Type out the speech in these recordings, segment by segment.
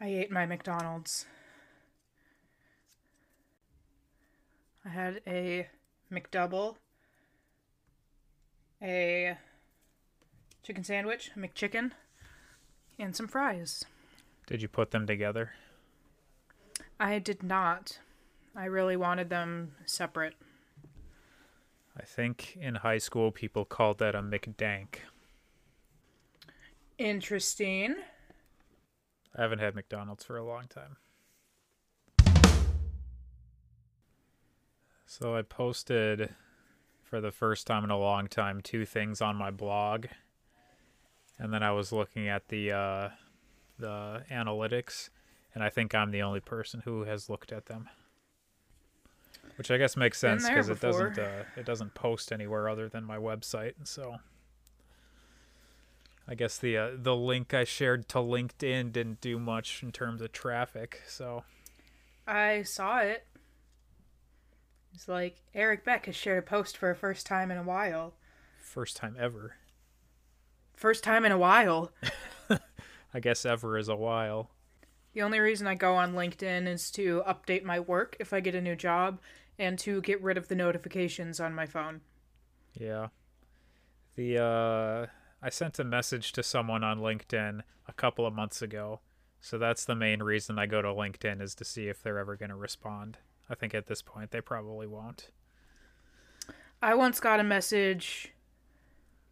I ate my McDonald's. I had a McDouble, a chicken sandwich, a McChicken, and some fries. Did you put them together? I did not. I really wanted them separate. I think in high school people called that a McDank. Interesting. I haven't had McDonald's for a long time. So I posted for the first time in a long time two things on my blog. And then I was looking at the uh, the analytics and I think I'm the only person who has looked at them. Which I guess makes sense because it doesn't uh, it doesn't post anywhere other than my website, so I guess the uh, the link I shared to LinkedIn didn't do much in terms of traffic. So I saw it. It's like Eric Beck has shared a post for a first time in a while. first time ever. First time in a while. I guess ever is a while. The only reason I go on LinkedIn is to update my work if I get a new job and to get rid of the notifications on my phone. Yeah. The uh I sent a message to someone on LinkedIn a couple of months ago. So that's the main reason I go to LinkedIn is to see if they're ever going to respond. I think at this point they probably won't. I once got a message.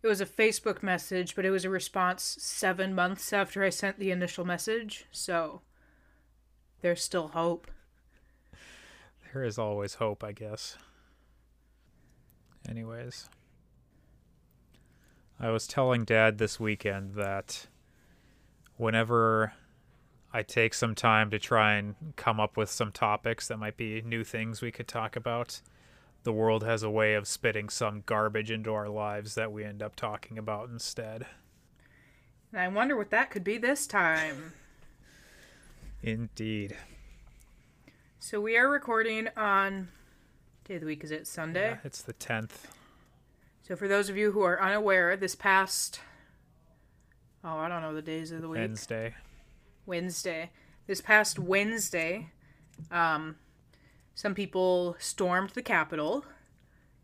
It was a Facebook message, but it was a response seven months after I sent the initial message. So there's still hope. There is always hope, I guess. Anyways, I was telling dad this weekend that whenever I take some time to try and come up with some topics that might be new things we could talk about, the world has a way of spitting some garbage into our lives that we end up talking about instead. And I wonder what that could be this time. Indeed. So we are recording on day of the week is it Sunday? Yeah, it's the 10th. So for those of you who are unaware, this past oh, I don't know the days of the week. Wednesday. Wednesday. This past Wednesday, um, some people stormed the Capitol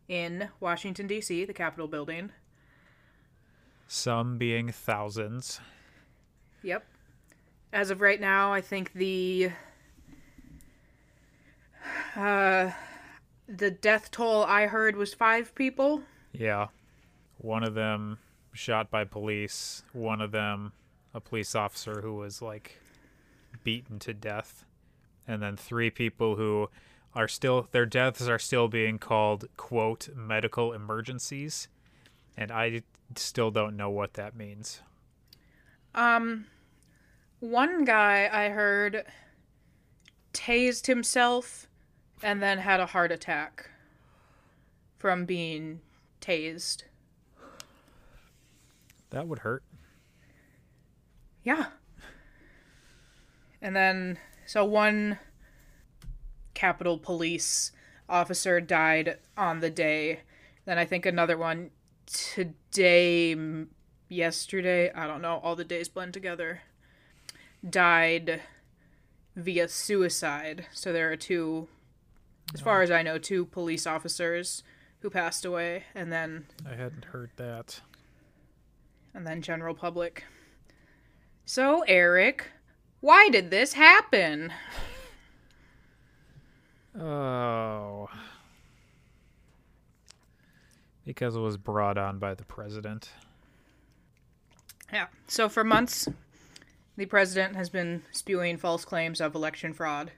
in Washington D.C., the Capitol building. Some being thousands. Yep. As of right now, I think the uh, the death toll I heard was five people. Yeah. One of them shot by police, one of them a police officer who was like beaten to death, and then three people who are still their deaths are still being called quote medical emergencies, and I still don't know what that means. Um, one guy I heard tased himself and then had a heart attack from being tased. That would hurt. Yeah. And then, so one Capitol Police officer died on the day. Then I think another one today, yesterday, I don't know, all the days blend together, died via suicide. So there are two, as far oh. as I know, two police officers who passed away, and then I hadn't heard that. and then general public. So, Eric, why did this happen? Oh. Because it was brought on by the president. Yeah. So, for months, the president has been spewing false claims of election fraud.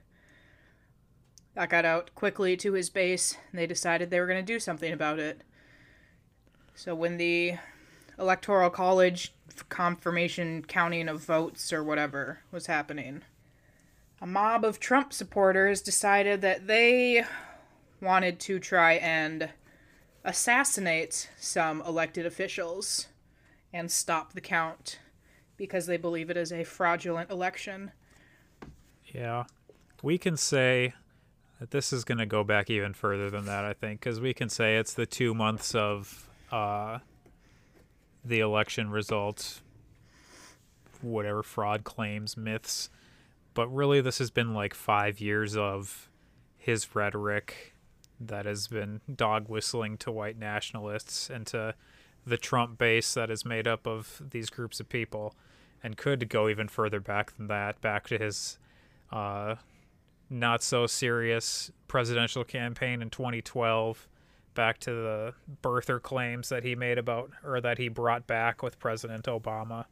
That got out quickly to his base, and they decided they were going to do something about it. So, when the Electoral College confirmation counting of votes or whatever was happening, a mob of Trump supporters decided that they wanted to try and assassinate some elected officials and stop the count because they believe it is a fraudulent election. Yeah. We can say this is going to go back even further than that, I think, because we can say it's the two months of uh, the election results, whatever fraud claims, myths. But really this has been like five years of his rhetoric that has been dog whistling to white nationalists and to the Trump base that is made up of these groups of people, and could go even further back than that, back to his uh, not so serious presidential campaign in 2012, back to the birther claims that he made about or that he brought back with President Obama.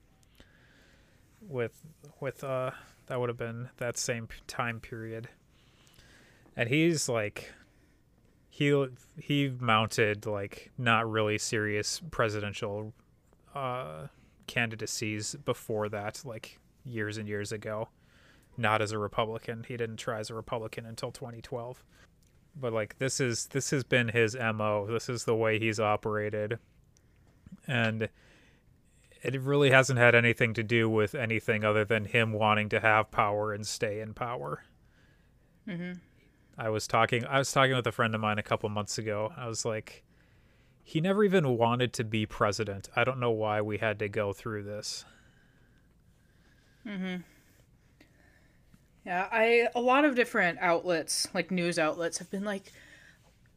With with uh that would have been that same time period. And he's like he he mounted like not really serious presidential uh candidacies before that like years and years ago not as a republican he didn't try as a republican until 2012 but like this is this has been his mo this is the way he's operated and it really hasn't had anything to do with anything other than him wanting to have power and stay in power Mm-hmm. I was talking I was talking with a friend of mine a couple months ago. I was like he never even wanted to be president. I don't know why we had to go through this. Mm-hmm. Yeah, I a lot of different outlets, like news outlets, have been like,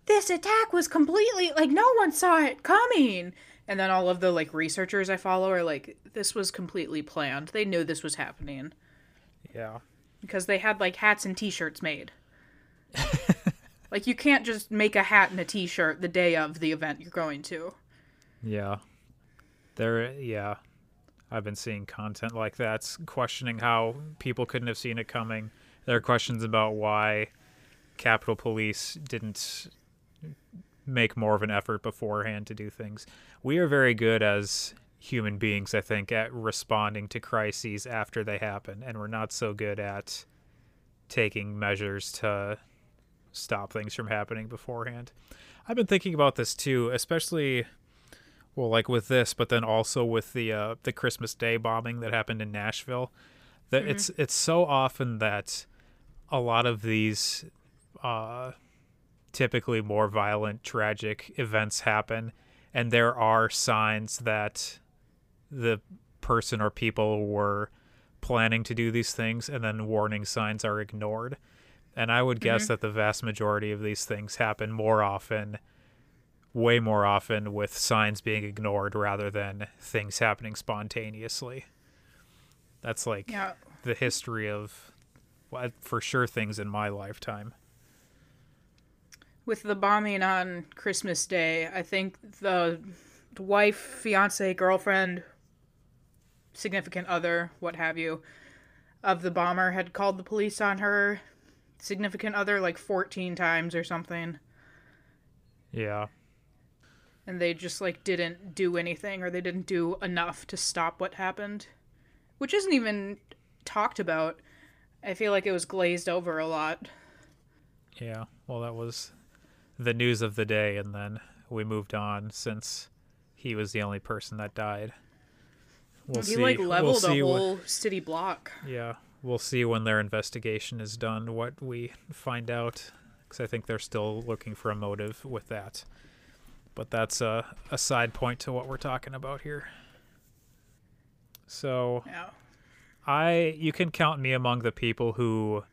this attack was completely like no one saw it coming. And then all of the like researchers I follow are like, this was completely planned. They knew this was happening Yeah. because they had like hats and t-shirts made. like you can't just make a hat and a t-shirt the day of the event you're going to. Yeah. There yeah. I've been seeing content like that questioning how people couldn't have seen it coming. There are questions about why Capitol Police didn't make more of an effort beforehand to do things. We are very good as human beings, I think, at responding to crises after they happen, and we're not so good at taking measures to stop things from happening beforehand. I've been thinking about this too, especially well, like with this, but then also with the uh, the Christmas Day bombing that happened in Nashville. That mm-hmm. it's it's so often that a lot of these uh, typically more violent, tragic events happen, and there are signs that the person or people were planning to do these things, and then warning signs are ignored. And I would guess mm-hmm. that the vast majority of these things happen more often way more often with signs being ignored rather than things happening spontaneously. That's like yeah. the history of well, for sure things in my lifetime. With the bombing on Christmas Day, I think the, the wife, fiance, girlfriend, significant other, what have you, of the bomber had called the police on her significant other like 14 times or something. Yeah and they just like didn't do anything or they didn't do enough to stop what happened which isn't even talked about. I feel like it was glazed over a lot. Yeah well that was the news of the day and then we moved on since he was the only person that died. We'll he see. like leveled we'll a whole what, city block. Yeah we'll see when their investigation is done what we find out because i think they're still looking for a motive with that but that's a, a side point to what we're talking about here. So yeah. I you can count me among the people who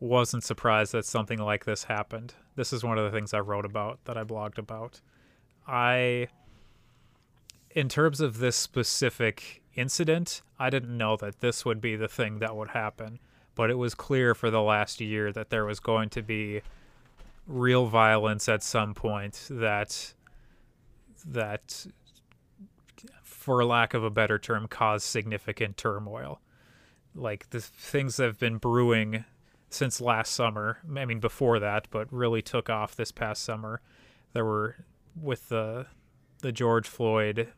wasn't surprised that something like this happened. This is one of the things I wrote about that I blogged about. I in terms of this specific incident, I didn't know that this would be the thing that would happen, but it was clear for the last year that there was going to be real violence at some point that that, for lack of a better term, cause significant turmoil. Like the things that have been brewing since last summer. I mean, before that, but really took off this past summer. There were with the the George Floyd,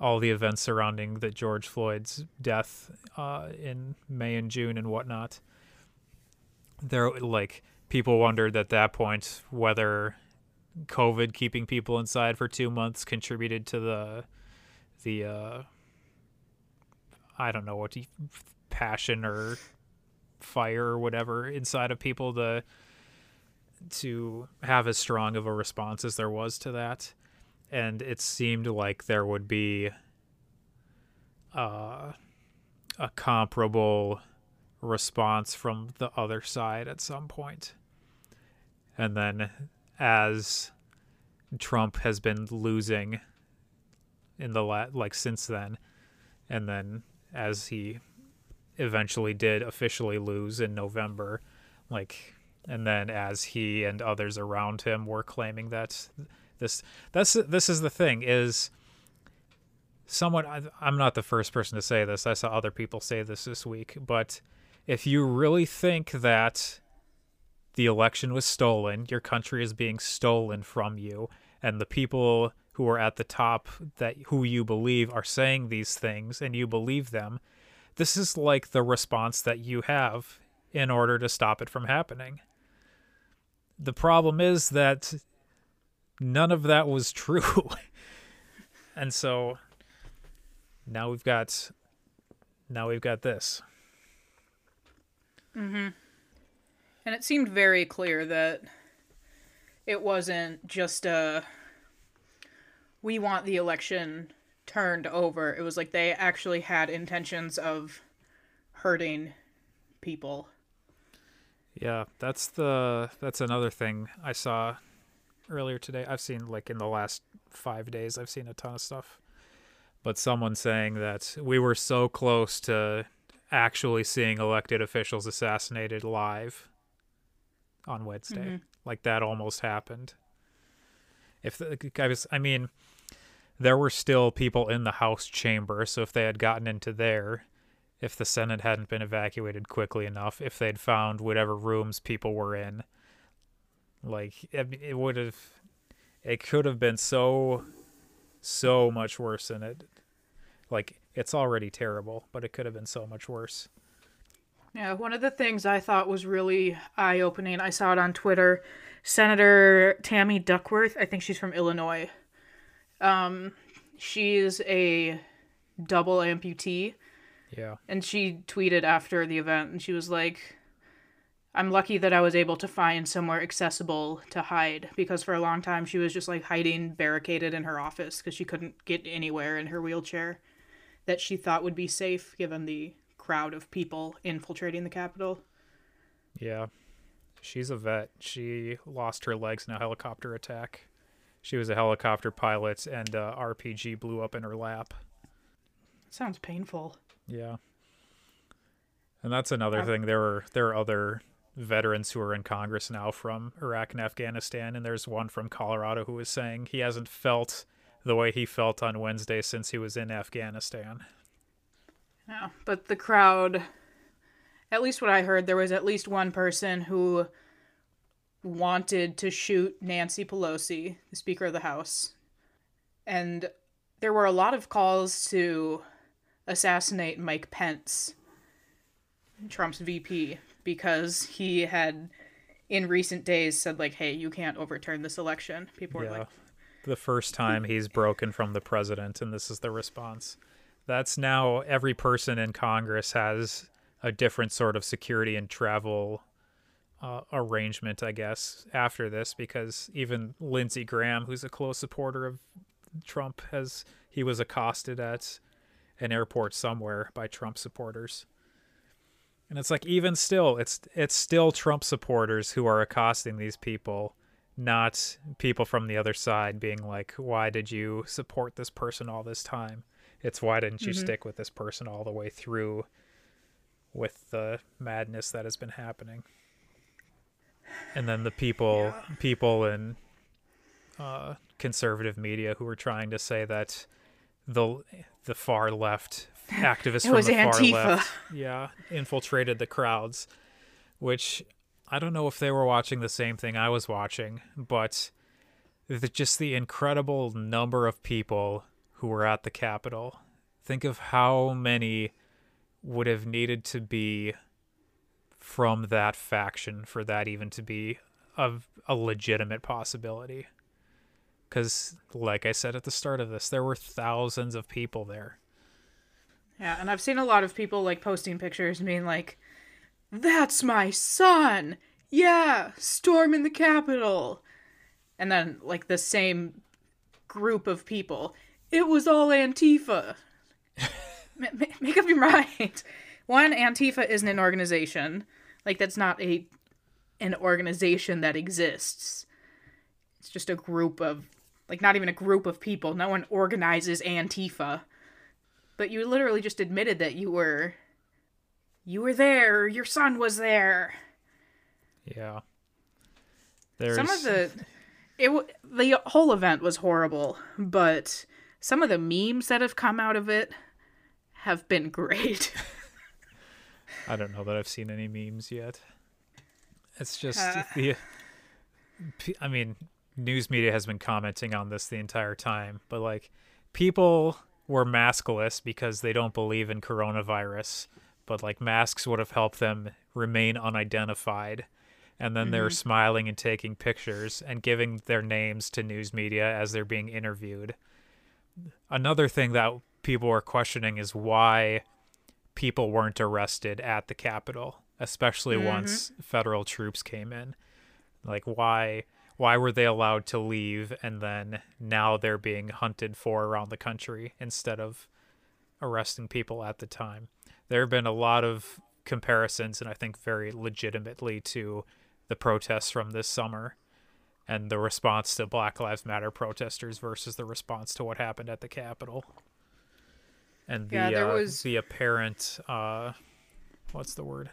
all the events surrounding the George Floyd's death uh, in May and June and whatnot. There, like people wondered at that point whether COVID keeping people inside for two months contributed to the the uh, I don't know what you, passion or fire or whatever inside of people to to have as strong of a response as there was to that, and it seemed like there would be uh, a comparable response from the other side at some point. And then as Trump has been losing in the la- like since then. And then as he eventually did officially lose in November like and then as he and others around him were claiming that this that's this is the thing is someone I'm not the first person to say this. I saw other people say this this week but if you really think that the election was stolen, your country is being stolen from you, and the people who are at the top that who you believe are saying these things and you believe them, this is like the response that you have in order to stop it from happening. The problem is that none of that was true. and so now we've got now we've got this. Mm-hmm. And it seemed very clear that it wasn't just a we want the election turned over. It was like they actually had intentions of hurting people. Yeah, that's the that's another thing I saw earlier today. I've seen like in the last 5 days I've seen a ton of stuff. But someone saying that we were so close to actually seeing elected officials assassinated live on Wednesday. Mm-hmm. Like that almost happened. If the, I was, I mean, there were still people in the House chamber, so if they had gotten into there, if the Senate hadn't been evacuated quickly enough, if they'd found whatever rooms people were in, like it, it would have, it could have been so, so much worse than it. Like it's already terrible, but it could have been so much worse. Yeah, one of the things I thought was really eye opening, I saw it on Twitter. Senator Tammy Duckworth, I think she's from Illinois. Um, she's a double amputee. Yeah. And she tweeted after the event and she was like, I'm lucky that I was able to find somewhere accessible to hide because for a long time she was just like hiding barricaded in her office because she couldn't get anywhere in her wheelchair that she thought would be safe given the crowd of people infiltrating the Capitol. Yeah. She's a vet. She lost her legs in a helicopter attack. She was a helicopter pilot, and uh, RPG blew up in her lap. Sounds painful. Yeah. And that's another um, thing. There are there are other veterans who are in Congress now from Iraq and Afghanistan, and there's one from Colorado who was saying he hasn't felt the way he felt on Wednesday since he was in Afghanistan. Yeah, but the crowd, at least what I heard, there was at least one person who wanted to shoot Nancy Pelosi, the Speaker of the House. And there were a lot of calls to assassinate Mike Pence, Trump's VP, because he had in recent days said like, "Hey, you can't overturn this election." People were yeah. like, the first time he's broken from the president, and this is the response. That's now every person in Congress has a different sort of security and travel uh, arrangement, I guess, after this, because even Lindsey Graham, who's a close supporter of Trump, has he was accosted at an airport somewhere by Trump supporters. And it's like even still, it's it's still Trump supporters who are accosting these people not people from the other side being like, why did you support this person all this time? It's why didn't you mm-hmm. stick with this person all the way through with the madness that has been happening? And then the people, yeah. people in uh, conservative media who were trying to say that the the far left activists from the Antifa. far left, yeah, infiltrated the crowds, which I don't know if they were watching the same thing I was watching, but the, just the incredible number of people who were at the Capitol. Think of how many would have needed to be from that faction for that even to be a, a legitimate possibility. Because, like I said at the start of this, there were thousands of people there. Yeah, and I've seen a lot of people like posting pictures being like, that's my son. Yeah, storm in the Capitol. And then, like, the same group of people. It was all Antifa. M- make up your mind. one, Antifa isn't an organization. Like that's not a an organization that exists. It's just a group of like not even a group of people. No one organizes Antifa. But you literally just admitted that you were you were there, your son was there. Yeah. There's Some of the it the whole event was horrible, but some of the memes that have come out of it have been great. I don't know that I've seen any memes yet. It's just Uh. the I mean, news media has been commenting on this the entire time, but like people were maskless because they don't believe in coronavirus, but like masks would have helped them remain unidentified. And then they're smiling and taking pictures and giving their names to news media as they're being interviewed. Another thing that people are questioning is why people weren't arrested at the Capitol, especially mm-hmm. once federal troops came in. Like why why were they allowed to leave and then now they're being hunted for around the country instead of arresting people at the time? There have been a lot of comparisons and I think very legitimately to the protests from this summer and the response to Black Lives Matter protesters versus the response to what happened at the Capitol. And the Yeah, there uh, was- the apparent uh what's the word?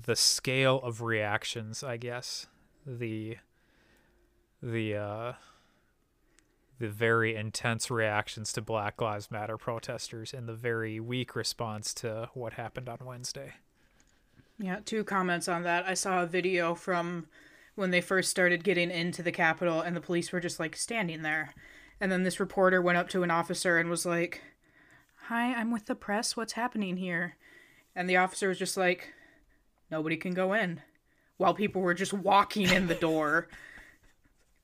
The scale of reactions, I guess. The the uh the very intense reactions to Black Lives Matter protesters and the very weak response to what happened on Wednesday. Yeah, two comments on that. I saw a video from when they first started getting into the Capitol and the police were just like standing there. And then this reporter went up to an officer and was like, Hi, I'm with the press. What's happening here? And the officer was just like, Nobody can go in. While people were just walking in the door.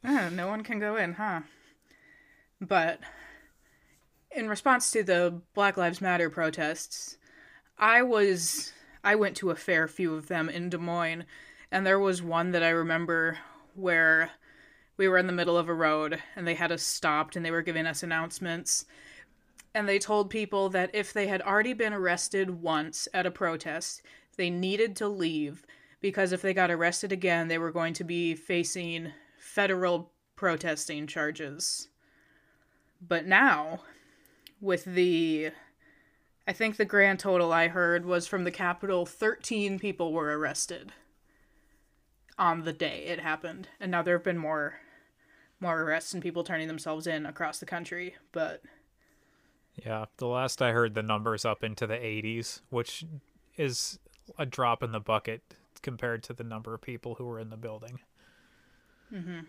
oh, no one can go in, huh? But in response to the Black Lives Matter protests, I was I went to a fair few of them in Des Moines, and there was one that I remember where we were in the middle of a road and they had us stopped and they were giving us announcements. And they told people that if they had already been arrested once at a protest, they needed to leave because if they got arrested again, they were going to be facing federal protesting charges. But now, with the I think the grand total I heard was from the Capitol 13 people were arrested on the day it happened. And now there have been more more arrests and people turning themselves in across the country, but Yeah, the last I heard the numbers up into the 80s, which is a drop in the bucket compared to the number of people who were in the building. Mhm.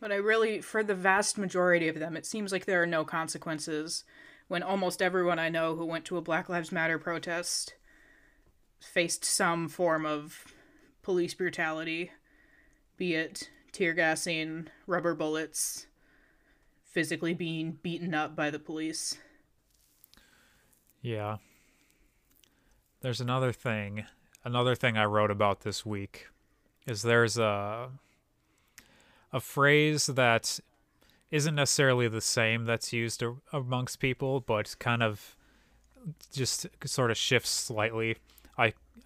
but I really for the vast majority of them it seems like there are no consequences when almost everyone I know who went to a Black Lives Matter protest faced some form of police brutality, be it tear gassing, rubber bullets, physically being beaten up by the police. Yeah. There's another thing. Another thing I wrote about this week is there's a a phrase that isn't necessarily the same that's used amongst people, but kind of just sort of shifts slightly.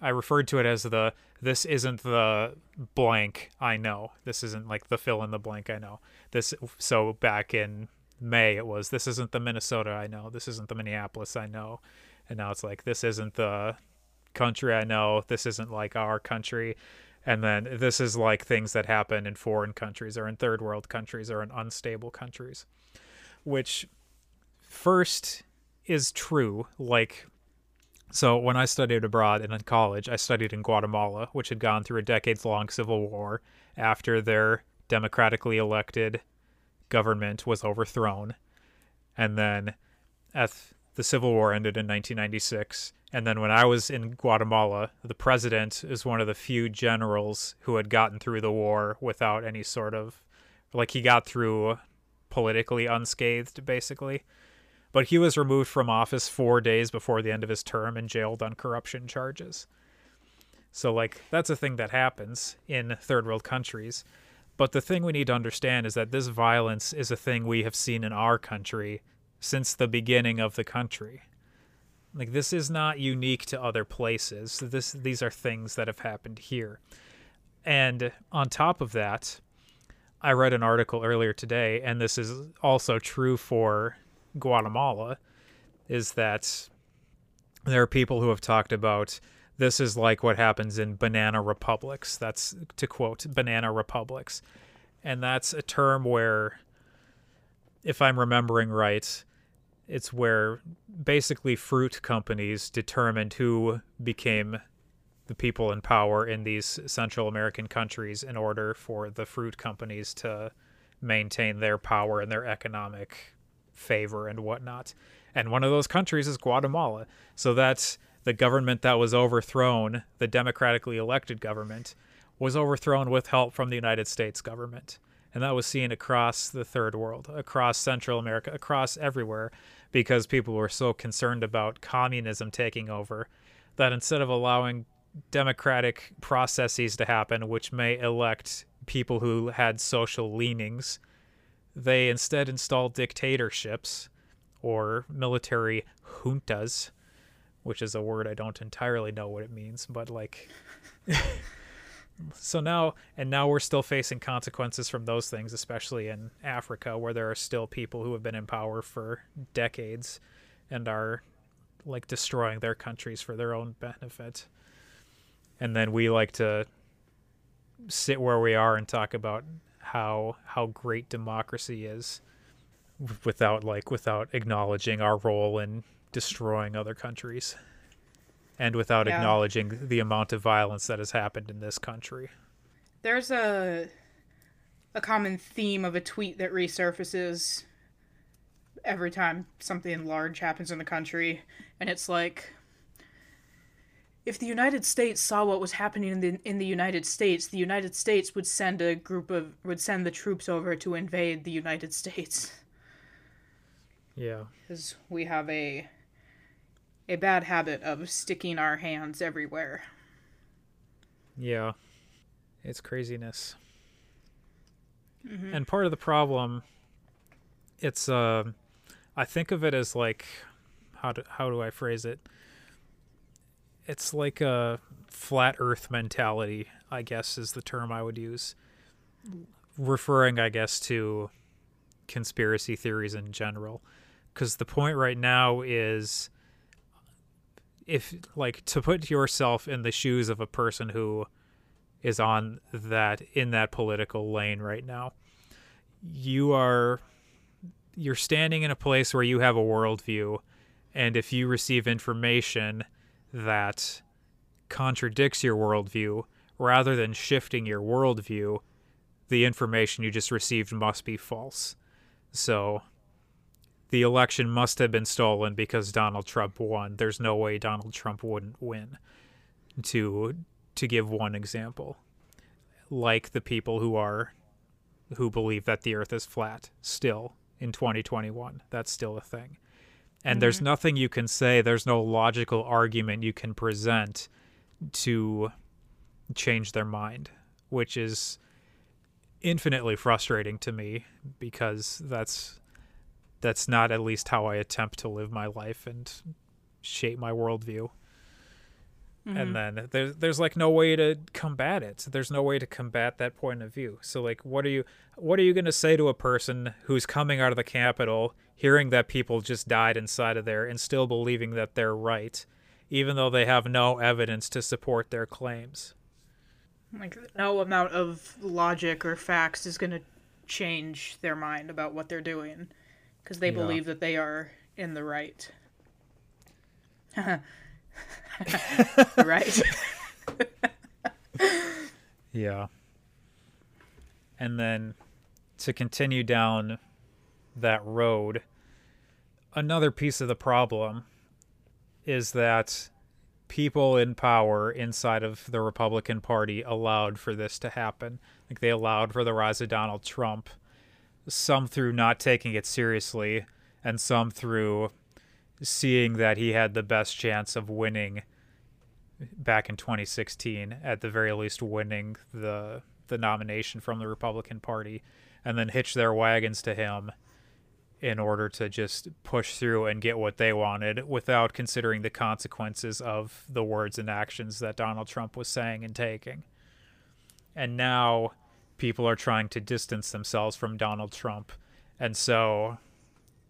I referred to it as the this isn't the blank I know. This isn't like the fill in the blank I know. This so back in May it was this isn't the Minnesota I know. This isn't the Minneapolis I know. And now it's like this isn't the country I know. This isn't like our country. And then this is like things that happen in foreign countries or in third world countries or in unstable countries. Which first is true. Like so when I studied abroad and in college, I studied in Guatemala, which had gone through a decades long civil war after their democratically elected government was overthrown. And then as the civil war ended in 1996. And then when I was in Guatemala, the president is one of the few generals who had gotten through the war without any sort of like he got through politically unscathed basically but he was removed from office four days before the end of his term and jailed on corruption charges. So, like, that's a thing that happens in third world countries. But the thing we need to understand is that this violence is a thing we have seen in our country since the beginning of the country. Like this is not unique to other places. This these are things that have happened here. And on top of that, I read an article earlier today and this is also true for Guatemala is that there are people who have talked about this is like what happens in banana republics. That's to quote banana republics. And that's a term where if I'm remembering right, it's where basically fruit companies determined who became the people in power in these Central American countries in order for the fruit companies to maintain their power and their economic favor and whatnot. And one of those countries is Guatemala. So that's the government that was overthrown, the democratically elected government, was overthrown with help from the United States government. And that was seen across the third world, across Central America, across everywhere, because people were so concerned about communism taking over that instead of allowing democratic processes to happen, which may elect people who had social leanings, they instead installed dictatorships or military juntas, which is a word I don't entirely know what it means, but like. so now, and now we're still facing consequences from those things, especially in Africa, where there are still people who have been in power for decades and are like destroying their countries for their own benefit. And then we like to sit where we are and talk about how how great democracy is without like without acknowledging our role in destroying other countries and without yeah. acknowledging the amount of violence that has happened in this country. There's a a common theme of a tweet that resurfaces every time something large happens in the country and it's like if the United States saw what was happening in the in the United States, the United States would send a group of would send the troops over to invade the United States. Yeah. Cuz we have a a bad habit of sticking our hands everywhere. Yeah. It's craziness. Mm-hmm. And part of the problem it's uh I think of it as like how do how do I phrase it? It's like a flat earth mentality, I guess is the term I would use. Referring I guess to conspiracy theories in general cuz the point right now is if like to put yourself in the shoes of a person who is on that in that political lane right now you are you're standing in a place where you have a worldview and if you receive information that contradicts your worldview rather than shifting your worldview the information you just received must be false so the election must have been stolen because Donald Trump won. There's no way Donald Trump wouldn't win. To to give one example, like the people who are who believe that the earth is flat still in 2021. That's still a thing. And mm-hmm. there's nothing you can say, there's no logical argument you can present to change their mind, which is infinitely frustrating to me because that's that's not at least how I attempt to live my life and shape my worldview. Mm-hmm. And then there's there's like no way to combat it. There's no way to combat that point of view. So like what are you what are you going to say to a person who's coming out of the Capitol, hearing that people just died inside of there and still believing that they're right, even though they have no evidence to support their claims? Like no amount of logic or facts is going to change their mind about what they're doing because they yeah. believe that they are in the right. right. yeah. And then to continue down that road, another piece of the problem is that people in power inside of the Republican Party allowed for this to happen. Like they allowed for the rise of Donald Trump some through not taking it seriously, and some through seeing that he had the best chance of winning back in 2016, at the very least winning the the nomination from the Republican Party, and then hitch their wagons to him in order to just push through and get what they wanted without considering the consequences of the words and actions that Donald Trump was saying and taking. And now people are trying to distance themselves from Donald Trump. And so,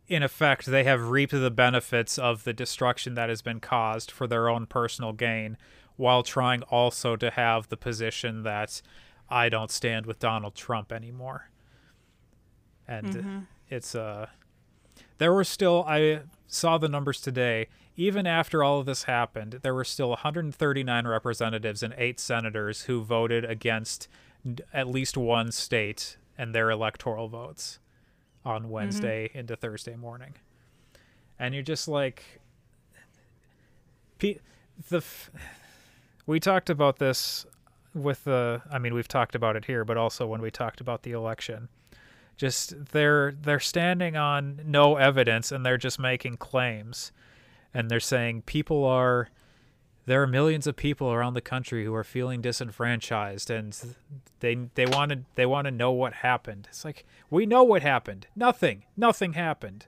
in effect, they have reaped the benefits of the destruction that has been caused for their own personal gain while trying also to have the position that I don't stand with Donald Trump anymore. And mm-hmm. it's uh there were still I saw the numbers today. Even after all of this happened, there were still 139 representatives and 8 senators who voted against at least one state and their electoral votes on mm-hmm. Wednesday mm-hmm. into Thursday morning. And you're just like the we talked about this with the I mean we've talked about it here but also when we talked about the election just they're they're standing on no evidence and they're just making claims. And they're saying people are there are millions of people around the country who are feeling disenfranchised and they they want to they want to know what happened. It's like we know what happened. Nothing. Nothing happened.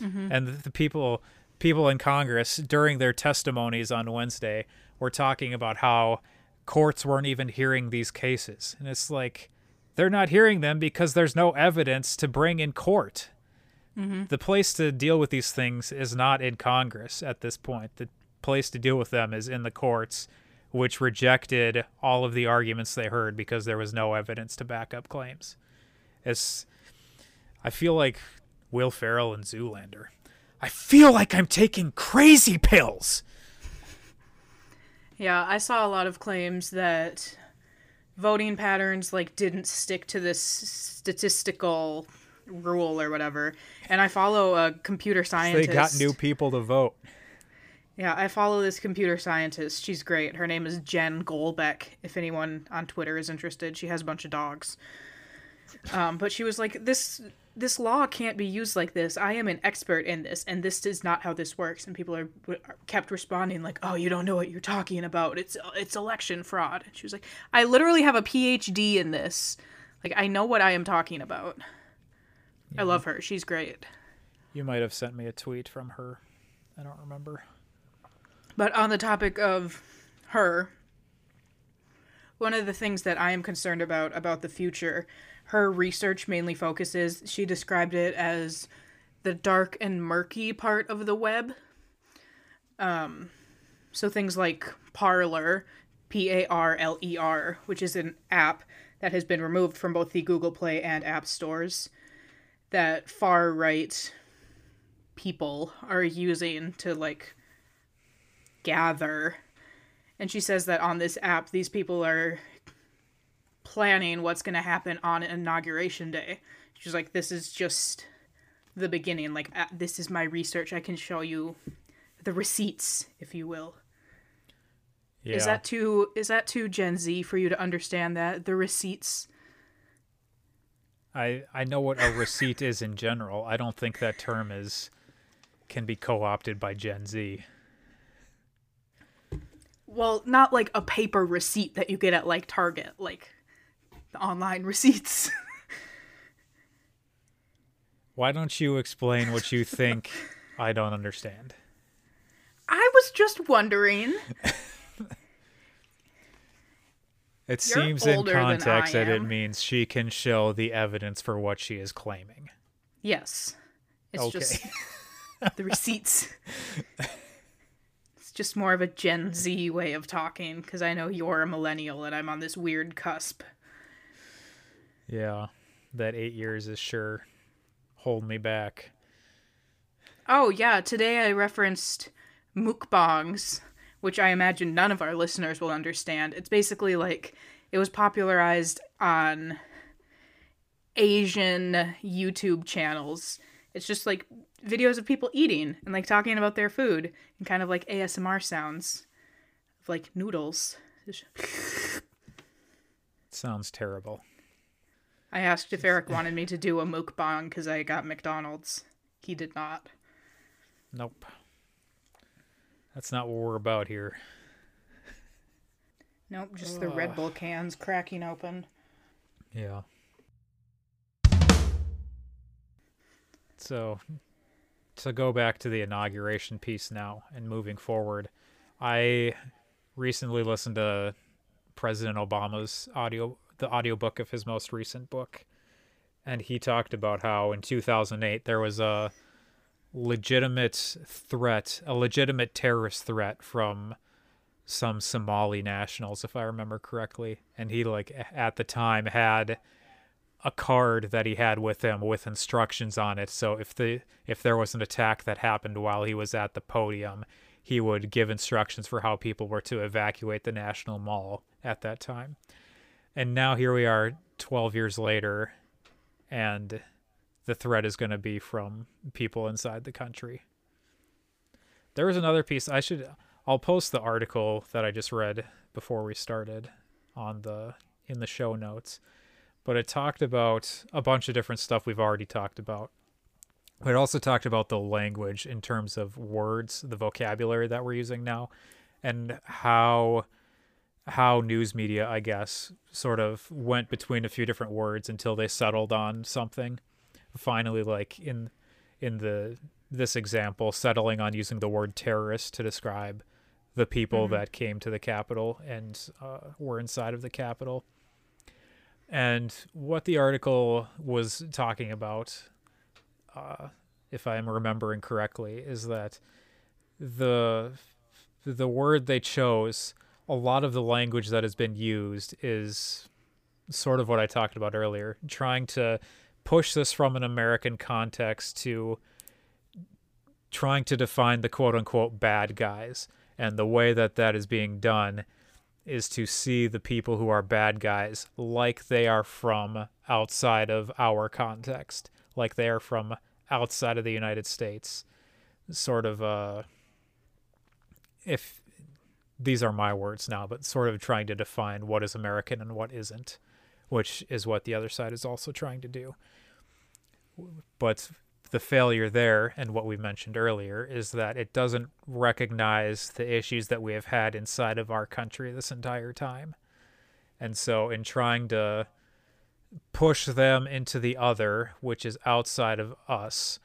Mm-hmm. and the, the people people in congress during their testimonies on wednesday were talking about how courts weren't even hearing these cases. And it's like they're not hearing them because there's no evidence to bring in court. Mm-hmm. The place to deal with these things is not in Congress at this point. The place to deal with them is in the courts, which rejected all of the arguments they heard because there was no evidence to back up claims. It's, I feel like Will Ferrell and Zoolander. I feel like I'm taking crazy pills. Yeah, I saw a lot of claims that voting patterns like didn't stick to this statistical rule or whatever. And I follow a computer scientist. So they got new people to vote. Yeah, I follow this computer scientist. She's great. Her name is Jen Golbeck. If anyone on Twitter is interested, she has a bunch of dogs. Um, but she was like, "This this law can't be used like this. I am an expert in this, and this is not how this works." And people are, are kept responding like, "Oh, you don't know what you're talking about. It's it's election fraud." And she was like, "I literally have a PhD in this. Like, I know what I am talking about." Yeah. I love her. She's great. You might have sent me a tweet from her. I don't remember. But on the topic of her, one of the things that I am concerned about about the future her research mainly focuses, she described it as the dark and murky part of the web. Um, so things like Parler, P A R L E R, which is an app that has been removed from both the Google Play and App Stores, that far right people are using to like gather. And she says that on this app, these people are planning what's going to happen on inauguration day. She's like, this is just the beginning. Like, uh, this is my research. I can show you the receipts, if you will. Yeah. Is that too is that too Gen Z for you to understand that the receipts? I I know what a receipt is in general. I don't think that term is can be co-opted by Gen Z. Well, not like a paper receipt that you get at like Target, like online receipts. Why don't you explain what you think I don't understand? I was just wondering. it You're seems in context that it means she can show the evidence for what she is claiming. Yes. It's okay. just the receipts. It's just more of a Gen Z way of talking because I know you're a millennial and I'm on this weird cusp. Yeah, that eight years is sure holding me back. Oh, yeah. Today I referenced mukbangs, which I imagine none of our listeners will understand. It's basically like it was popularized on Asian YouTube channels. It's just like videos of people eating and like talking about their food and kind of like ASMR sounds of like noodles. Sounds terrible. I asked if Eric wanted me to do a mukbang because I got McDonald's. He did not. Nope. That's not what we're about here. Nope, just the Red Bull cans cracking open. Yeah. So to go back to the inauguration piece now and moving forward, I recently listened to President Obama's audio the audiobook of his most recent book. And he talked about how in 2008 there was a legitimate threat, a legitimate terrorist threat from some Somali nationals if I remember correctly. And he like at the time had a card that he had with him with instructions on it. So if the if there was an attack that happened while he was at the podium he would give instructions for how people were to evacuate the National Mall at that time. And now here we are 12 years later, and the threat is going to be from people inside the country. There was another piece I should I'll post the article that I just read before we started on the in the show notes. But it talked about a bunch of different stuff we've already talked about. But it also talked about the language in terms of words, the vocabulary that we're using now, and how how news media, I guess, sort of went between a few different words until they settled on something. Finally, like in in the this example, settling on using the word terrorist to describe the people mm-hmm. that came to the Capitol and uh, were inside of the Capitol. And what the article was talking about uh, if I'm remembering correctly, is that the the word they chose, a lot of the language that has been used is sort of what I talked about earlier, trying to push this from an American context to trying to define the quote unquote bad guys. And the way that that is being done is to see the people who are bad guys like they are from outside of our context, like they are from outside of the United States. Sort of, uh, if these are my words now, but sort of trying to define what is American and what isn't, which is what the other side is also trying to do. But the failure there, and what we mentioned earlier, is that it doesn't recognize the issues that we have had inside of our country this entire time. And so, in trying to push them into the other, which is outside of us,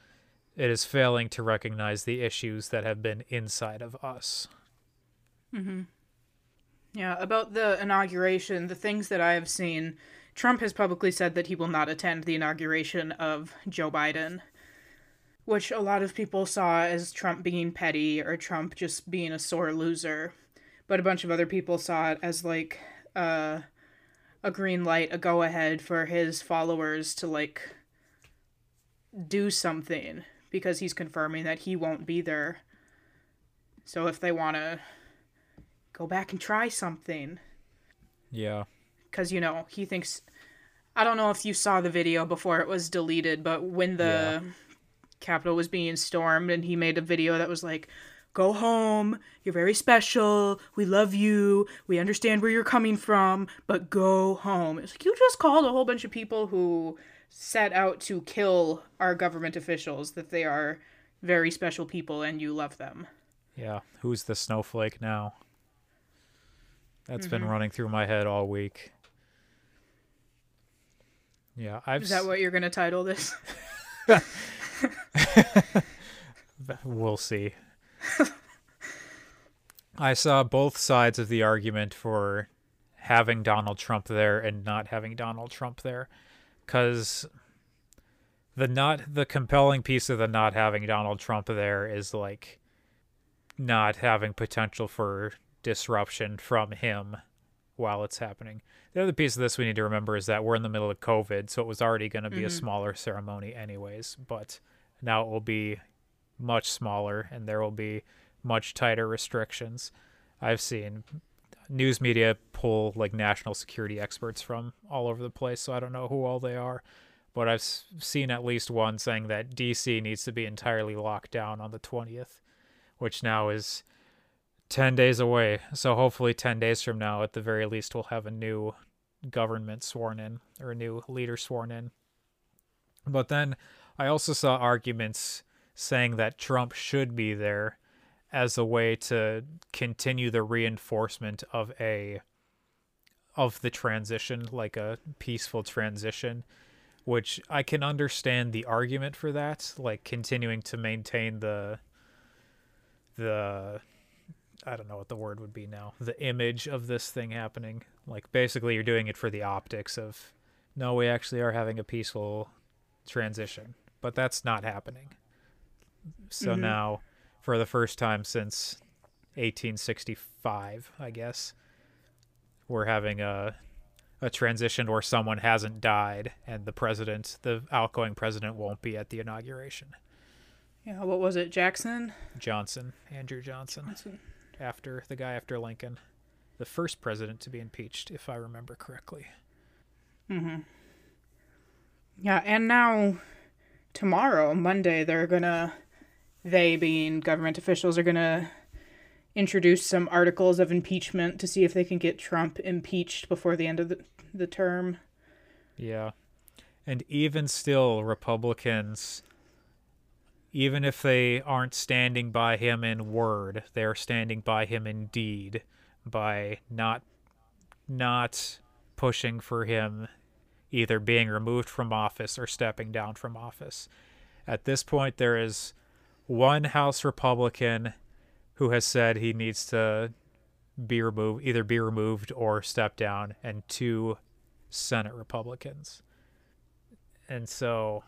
it is failing to recognize the issues that have been inside of us. Mm-hmm. Yeah, about the inauguration, the things that I have seen, Trump has publicly said that he will not attend the inauguration of Joe Biden, which a lot of people saw as Trump being petty or Trump just being a sore loser. But a bunch of other people saw it as like uh, a green light, a go ahead for his followers to like do something because he's confirming that he won't be there. So if they want to go back and try something. Yeah. Cuz you know, he thinks I don't know if you saw the video before it was deleted, but when the yeah. Capitol was being stormed and he made a video that was like go home. You're very special. We love you. We understand where you're coming from, but go home. It's like you just called a whole bunch of people who set out to kill our government officials that they are very special people and you love them. Yeah. Who's the snowflake now? That's mm-hmm. been running through my head all week. Yeah, I've Is that what you're going to title this? we'll see. I saw both sides of the argument for having Donald Trump there and not having Donald Trump there cuz the not the compelling piece of the not having Donald Trump there is like not having potential for disruption from him while it's happening. The other piece of this we need to remember is that we're in the middle of COVID, so it was already going to be mm-hmm. a smaller ceremony anyways, but now it will be much smaller and there will be much tighter restrictions. I've seen news media pull like national security experts from all over the place, so I don't know who all they are. But I've seen at least one saying that DC needs to be entirely locked down on the 20th, which now is 10 days away. So hopefully, 10 days from now, at the very least, we'll have a new government sworn in or a new leader sworn in. But then I also saw arguments saying that Trump should be there as a way to continue the reinforcement of a of the transition like a peaceful transition which I can understand the argument for that, like continuing to maintain the the I don't know what the word would be now, the image of this thing happening. Like basically you're doing it for the optics of no, we actually are having a peaceful transition, but that's not happening. So Mhm. now for the first time since 1865, I guess, we're having a a transition where someone hasn't died and the president, the outgoing president won't be at the inauguration. Yeah, what was it, Jackson? Johnson, Andrew Johnson, Johnson. After the guy after Lincoln, the first president to be impeached, if I remember correctly. Mm-hmm. Yeah, and now tomorrow, Monday, they're gonna, they being government officials, are gonna introduce some articles of impeachment to see if they can get Trump impeached before the end of the, the term. Yeah. And even still, Republicans, even if they aren't standing by him in word, they're standing by him in deed by not not pushing for him either being removed from office or stepping down from office. At this point there is one House Republican who has said he needs to be removed either be removed or step down and two Senate Republicans. And so,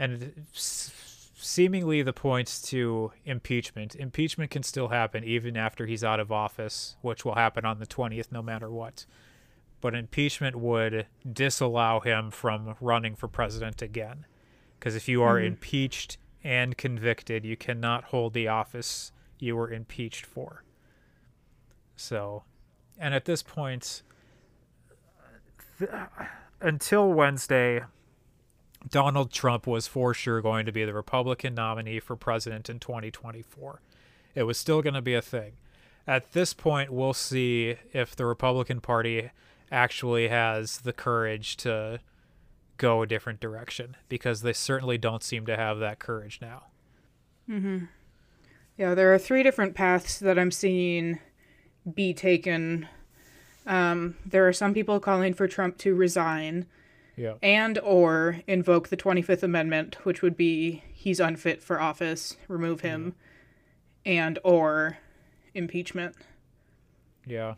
and seemingly the points to impeachment. Impeachment can still happen even after he's out of office, which will happen on the 20th no matter what. But impeachment would disallow him from running for president again. Because if you are Mhm. impeached and convicted, you cannot hold the office you were impeached for. So, and at this point, th- until Wednesday, Donald Trump was for sure going to be the Republican nominee for president in 2024. It was still going to be a thing. At this point, we'll see if the Republican Party actually has the courage to go a different direction because they certainly don't seem to have that courage now. Mm-hmm. Yeah, there are three different paths that I'm seeing be taken. Um, there are some people calling for Trump to resign Yeah. and or invoke the 25th amendment which would be he's unfit for office remove him mm-hmm. and or impeachment Yeah.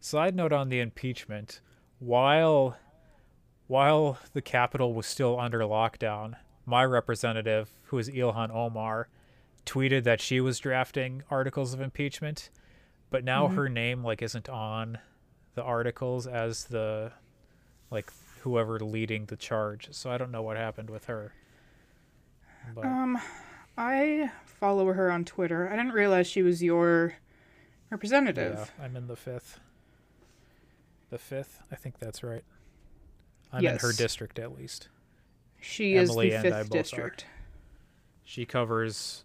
Side note on the impeachment, while while the Capitol was still under lockdown, my representative, who is Ilhan Omar, tweeted that she was drafting articles of impeachment, but now mm-hmm. her name like isn't on the articles as the like whoever leading the charge. So I don't know what happened with her. But um i follow her on twitter i didn't realize she was your representative Yeah, I'm in the fifth. The fifth, I think that's right. I'm in her district at least. she Emily is and the I fifth both are. district She covers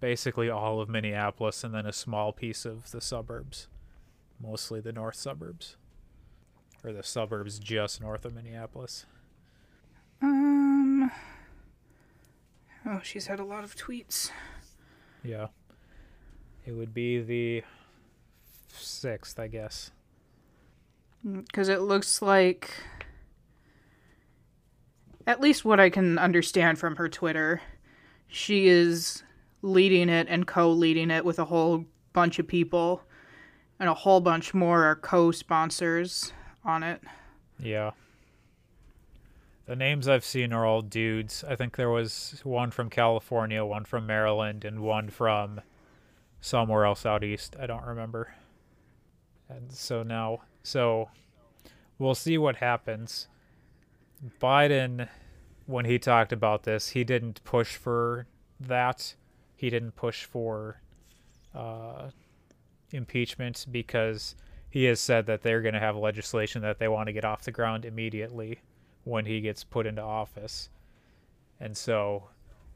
basically all of Minneapolis and then a small piece of the suburbs, mostly the north suburbs, or the suburbs just north of Minneapolis. um oh she's had a lot of tweets Yeah, it would be the sixth, I guess. because it looks like at least what i can understand from her twitter she is leading it and co-leading it with a whole bunch of people and a whole bunch more are co-sponsors on it Yeah. The names I've seen are all dudes. I think there was one from California, one from Maryland, and one from somewhere else out east. I don't remember. And so now, so we'll see what happens. Biden, when he talked about this, he didn't push for that. He didn't push for uh, impeachment because he has said that they're going to have legislation that they want to get off the ground immediately when he gets put into office. And so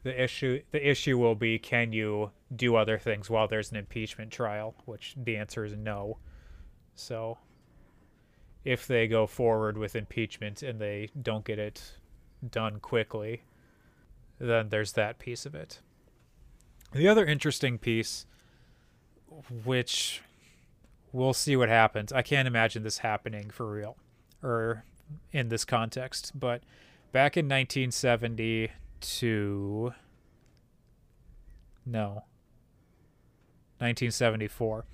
the issue the issue will be can you do other things while there's an impeachment trial, which the answer is no. So if they go forward with impeachment and they don't get it done quickly, then there's that piece of it. The other interesting piece which we'll see what happens. I can't imagine this happening for real, or in this context, but back in 1972, no, 1974.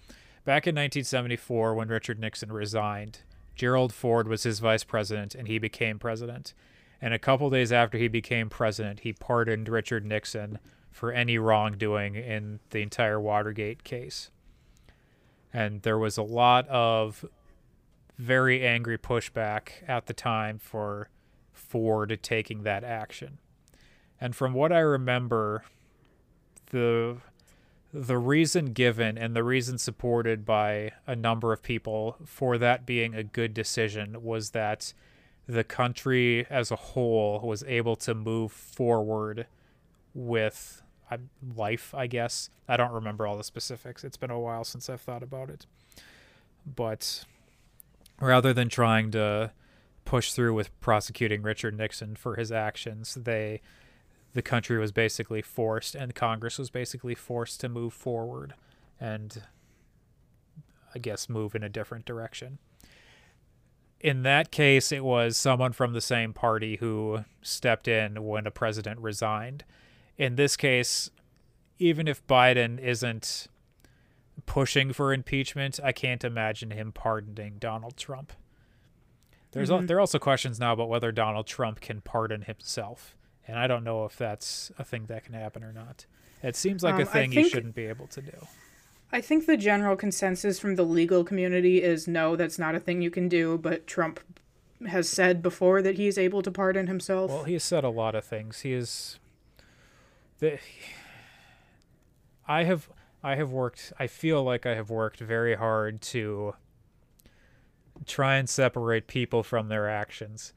Back in 1974, when Richard Nixon resigned, Gerald Ford was his vice president and he became president. And a couple days after he became president, he pardoned Richard Nixon for any wrongdoing in the entire Watergate case. And there was a lot of very angry pushback at the time for Ford taking that action. And from what I remember, the the reason given and the reason supported by a number of people for that being a good decision was that the country as a whole was able to move forward with life, I guess. I don't remember all the specifics. It's been a while since I've thought about it. But rather than trying to push through with prosecuting Richard Nixon for his actions, they the country was basically forced and Congress was basically forced to move forward and I guess move in a different direction. In that case, it was someone from the same party who stepped in when a president resigned. In this case, even if Biden isn't pushing for impeachment, I can't imagine him pardoning Donald Trump. There's mm-hmm. there are also questions now about whether Donald Trump can pardon himself and I don't know if that's a thing that can happen or not. It seems like um, a thing think, you shouldn't be able to do. I think the general consensus from the legal community is no, that's not a thing you can do, but Trump has said before that he is able to pardon himself. Well, he has said a lot of things. He is the I have I have worked I feel like I have worked very hard to try and separate people from their actions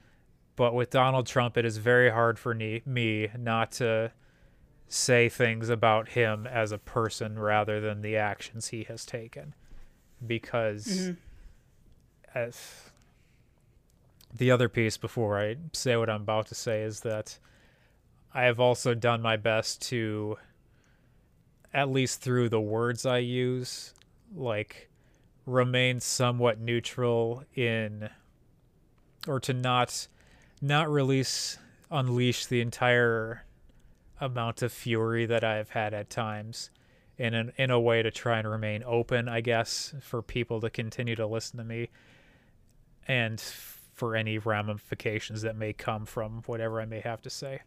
but with Donald Trump, it is very hard for me, me not to say things about him as a person rather than the actions he has taken. Because mm-hmm. as the other piece before I say what I'm about to say is that I have also done my best to, at least through the words I use, like remain somewhat neutral in, or to not not release unleash the entire amount of fury that I've had at times in an, in a way to try and remain open, I guess, for people to continue to listen to me and for any ramifications that may come from whatever I may have to say.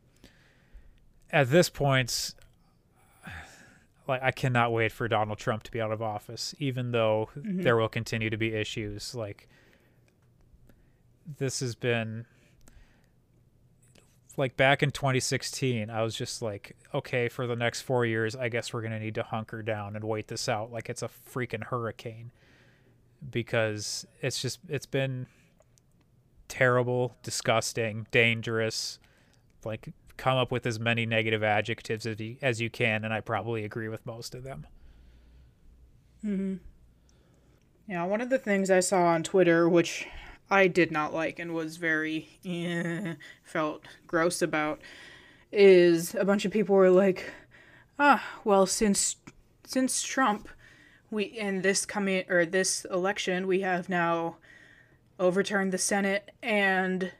At this point, like I cannot wait for Donald Trump to be out of office, even though mm-hmm. there will continue to be issues. Like this has been like back in 2016, I was just like, okay, for the next four years, I guess we're gonna need to hunker down and wait this out like it's a freaking hurricane, because it's just it's been terrible, disgusting, dangerous. Like, come up with as many negative adjectives as you, as you can, and I probably agree with most of them. Hmm. Yeah, one of the things I saw on Twitter, which I did not like and was very eh, felt gross about is a bunch of people were like, ah, well, since since Trump, we in this coming or this election, we have now overturned the Senate and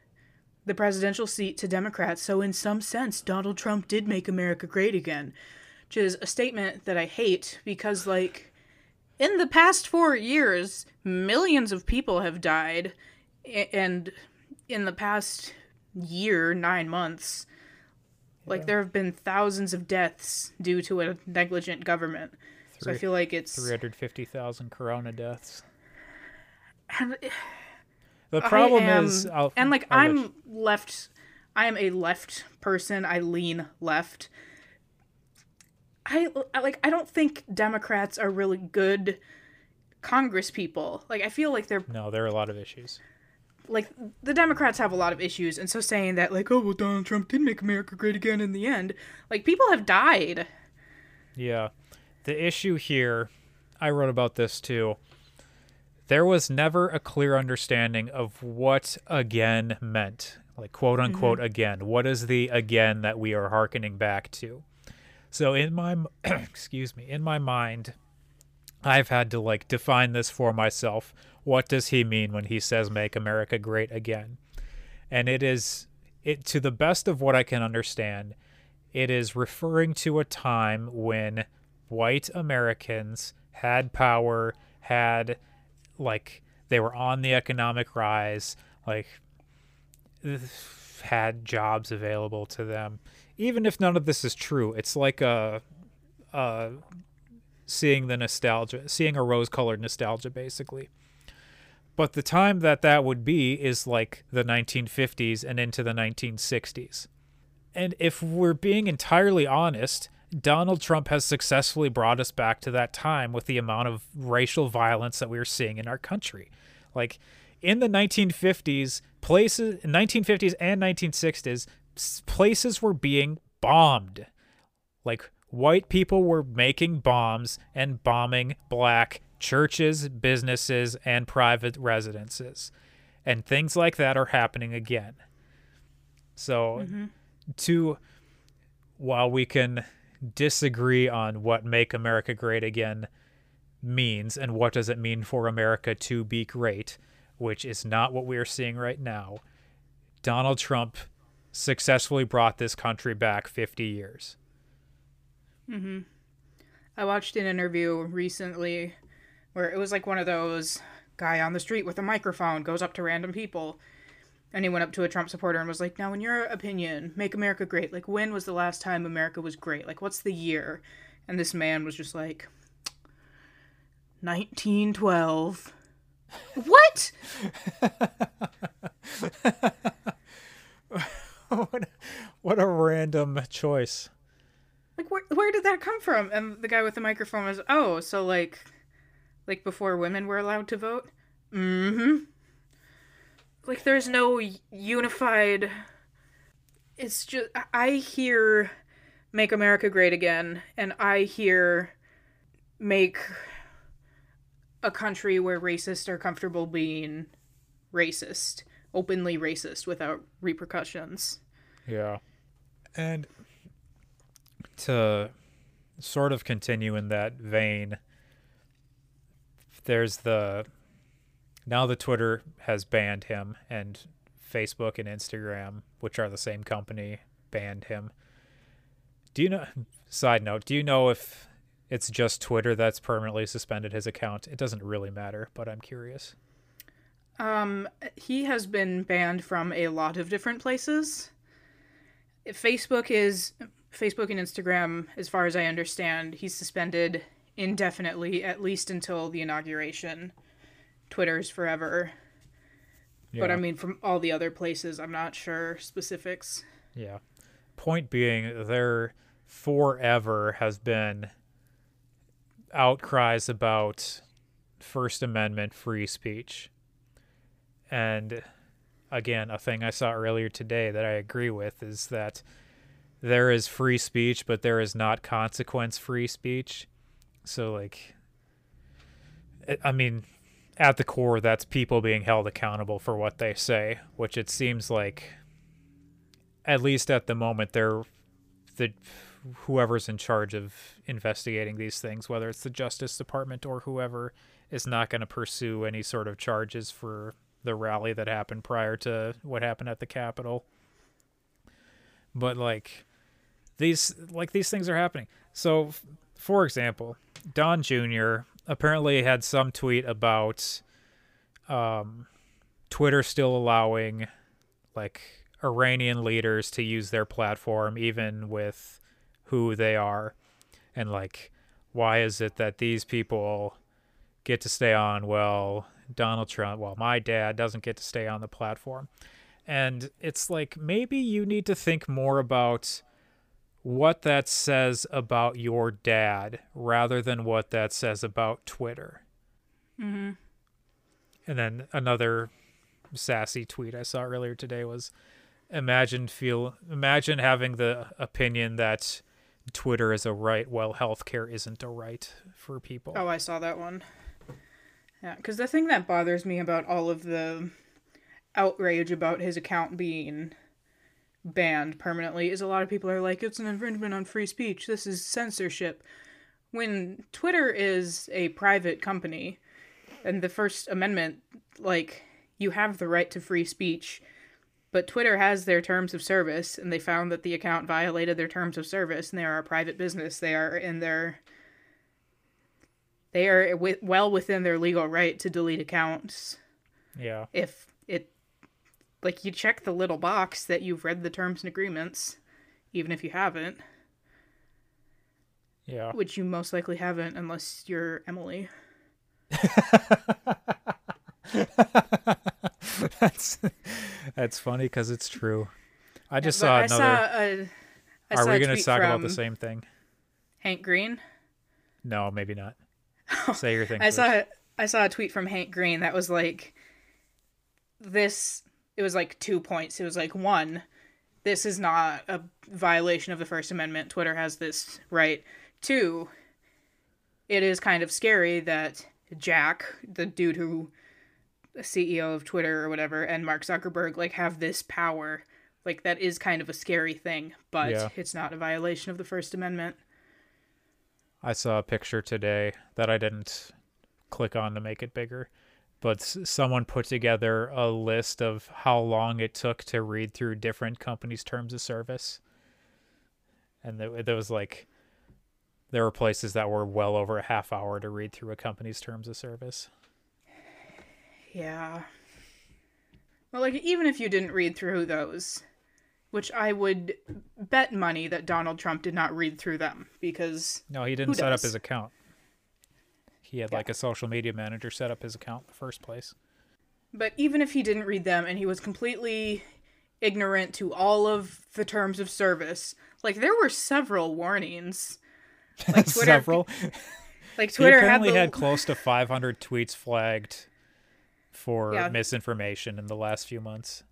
the presidential seat to Democrats. So in some sense, Donald Trump did make America great again, which is a statement that I hate because like in the past 4 years, millions of people have died and in the past year, nine months, like there have been thousands of deaths due to a negligent government. Three, so I feel like it's 350,000 corona deaths. And the problem am, is, I'll, and like i am left, I am a left person. I lean left. I like. I don't think Democrats are really good Congress people. Like I feel like they're no. There are a lot of issues like the Democrats have a lot of issues, and so saying that like, oh well, Donald Trump did make America great again in the end, like people have died. Yeah, the issue here, I wrote about this too. There was never a clear understanding of what again meant, like quote unquote mm-hmm. again. What is the again that we are harkening back to? So in my excuse me, in my mind, I've had to like define this for myself what does he mean when he says make America great again? and it is it to the best of what I can understand, it is referring to a time when white Americans had power, had like they were on the economic rise, like had jobs available to them. Even if none of this is true, it's like a, a seeing the nostalgia, seeing a rose-colored nostalgia, basically. But the time that that would be is like the 1950s and into the 1960s. And if we're being entirely honest, Donald Trump has successfully brought us back to that time with the amount of racial violence that we are seeing in our country. Like in the 1950s, places 1950s and 1960s, places were being bombed. Like white people were making bombs and bombing black churches, businesses, and private residences. And things like that are happening again. So mm-hmm. to while we can disagree on what make America great again means and what does it mean for America to be great, which is not what we are seeing right now. Donald Trump successfully brought this country back 50 years. Mhm. I watched an interview recently where it was like one of those guy on the street with a microphone goes up to random people and he went up to a Trump supporter and was like, "Now, in your opinion, make America great. Like, when was the last time America was great? Like, what's the year?" And this man was just like, "1912." what? what? What a random choice. Like, where where did that come from? And the guy with the microphone was, "Oh, so like, like before women were allowed to vote." Mm-hmm like there's no unified it's just i hear make america great again and i hear make a country where racists are comfortable being racist openly racist without repercussions. Yeah. And to sort of continue in that vein there's the now the Twitter has banned him and Facebook and Instagram, which are the same company, banned him. Do you know side note, do you know if it's just Twitter that's permanently suspended his account? It doesn't really matter, but I'm curious. Um he has been banned from a lot of different places. Facebook is Facebook and Instagram, as far as I understand, he's suspended indefinitely, at least until the inauguration. Twitter's forever. Yeah. But I mean, from all the other places, I'm not sure specifics. Yeah. Point being, there forever has been outcries about First Amendment free speech. And again, a thing I saw earlier today that I agree with is that there is free speech, but there is not consequence free speech. So, like, I mean, at the core, that's people being held accountable for what they say, which it seems like, at least at the moment, they're the whoever's in charge of investigating these things, whether it's the Justice Department or whoever, is not going to pursue any sort of charges for the rally that happened prior to what happened at the Capitol. But like these like these things are happening. So for example, Don Jr apparently had some tweet about um, Twitter still allowing like Iranian leaders to use their platform even with who they are. And like why is it that these people get to stay on? Well Donald Trump well my dad doesn't get to stay on the platform. And it's like maybe you need to think more about what that says about your dad rather than what that says about Twitter. Mm-hmm. And then another sassy tweet I saw earlier today was imagine feel imagine having the opinion that Twitter is a right while healthcare isn't a right for people. Oh, I saw that one. Yeah, because the thing that bothers me about all of the outrage about his account being banned permanently is a lot of people are like it's an infringement on free speech this is censorship when twitter is a private company and the first amendment like you have the right to free speech But Twitter has their terms of service, and they found that the account violated their terms of service, and they are a private business. They are in their they are well within their legal right to delete accounts Yeah. if like you check the little box that you've read the terms and agreements even if you haven't Yeah. which you most likely haven't unless you're Emily that's that's funny because it's true. I just But saw I another. saw a, I Are saw we going to talk about the same thing? Hank Green No, maybe not. Say your thing. I first. saw I saw a tweet from Hank Green that was like this it was like two points. It was like one, this is not a violation of the First Amendment. Twitter has this right. Two, it is kind of scary that Jack, the dude who the CEO of Twitter or whatever, and Mark Zuckerberg like have this power. Like that is kind of a scary thing, but Yeah. it's not a violation of the First Amendment. I saw a picture today that I didn't click on to make it bigger, but s- someone put together a list of how long it took to read through different companies' terms of service. And there, there was like, there were places that were well over a half hour to read through a company's terms of service. Yeah. Well, like, even if you didn't read through those, which I would bet money that Donald Trump did not read through them because, No, he didn't set up his account. He had Yeah. like a social media manager set up his account in the first place. but even if he didn't read them and he was completely ignorant to all of the terms of service, like, there were several warnings. Like, Twitter, Several. like, He Twitter had, apparently the, had close to 500 tweets flagged for Yeah. misinformation in the last few months.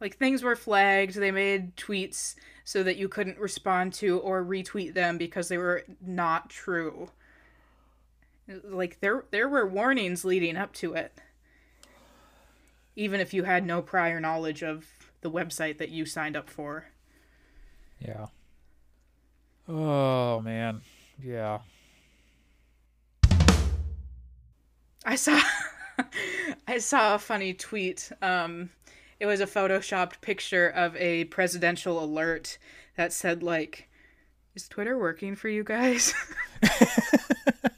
like, things were flagged. They made tweets so that you couldn't respond to or retweet them because they were not true. Like there there were warnings leading up to it even if you had no prior knowledge of the website that you signed up for Yeah. Oh man. Yeah. i saw i saw a funny tweet um it was a photoshopped picture of a presidential alert that said like is twitter working for you guys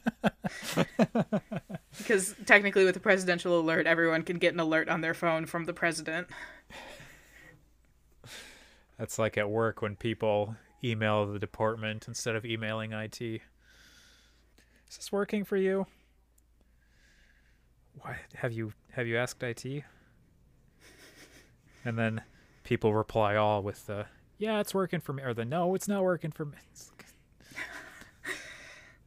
because technically with a presidential alert everyone can get an alert on their phone from the president That's like at work when people email the department instead of emailing IT. Is this working for you? Why have you have you asked IT? And then people reply all with the yeah, it's working for me or the no, it's not working for me. It's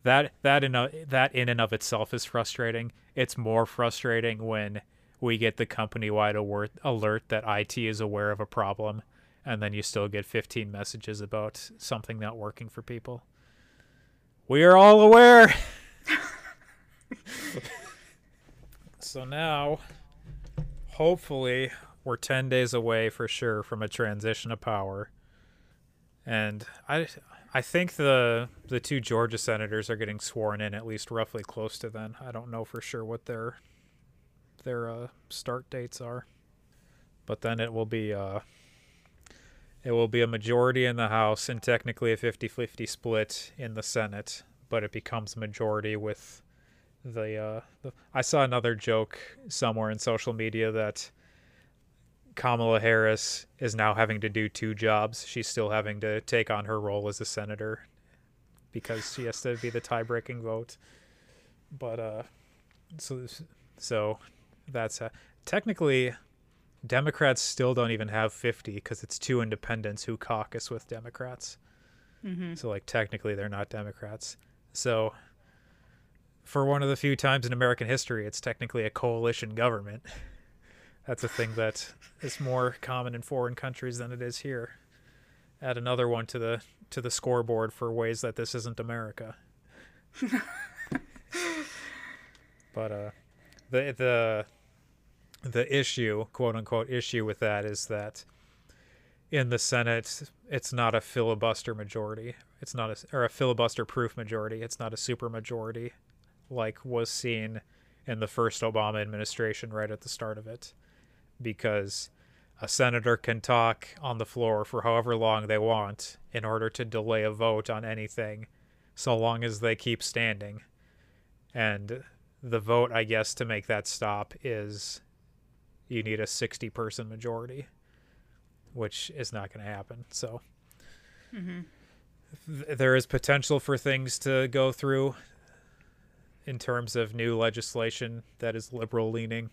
that that in a, that in and of itself is frustrating. It's more frustrating when we get the company-wide alert alert that IT is aware of a problem and then you still get 15 messages about something not working for people. We are all aware. so now, hopefully, we're 10 days away for sure from a transition of power. And I I think the the two Georgia senators are getting sworn in at least roughly close to then. I don't know for sure what their their uh, start dates are. But then it will be uh it will be a majority in the House and technically a 50 50 split in the Senate, but it becomes majority with the, uh, the. I saw another joke somewhere in social media that Kamala Harris is now having to do two jobs. She's still having to take on her role as a senator because she has to be the tie breaking vote. But, uh, so, so that's uh, technically Democrats still don't even have 50 because it's two independents who caucus with Democrats. mm-hmm. So, like, technically, they're not Democrats. So, for one of the few times in American history, it's technically a coalition government. That's a thing that is more common in foreign countries than it is here. Add another one to the to the scoreboard for ways that this isn't America. but uh, the the the issue, quote unquote, issue with that is that in the Senate, it's not a filibuster majority. It's not a or a filibuster proof majority. It's not a super majority, like was seen in the first Obama administration right at the start of it, because a senator can talk on the floor for however long they want in order to delay a vote on anything, so long as they keep standing. And the vote, I guess, to make that stop is you need a 60 person majority, which is not going to happen. So mm-hmm. th- there is potential for things to go through in terms of new legislation that is liberal leaning.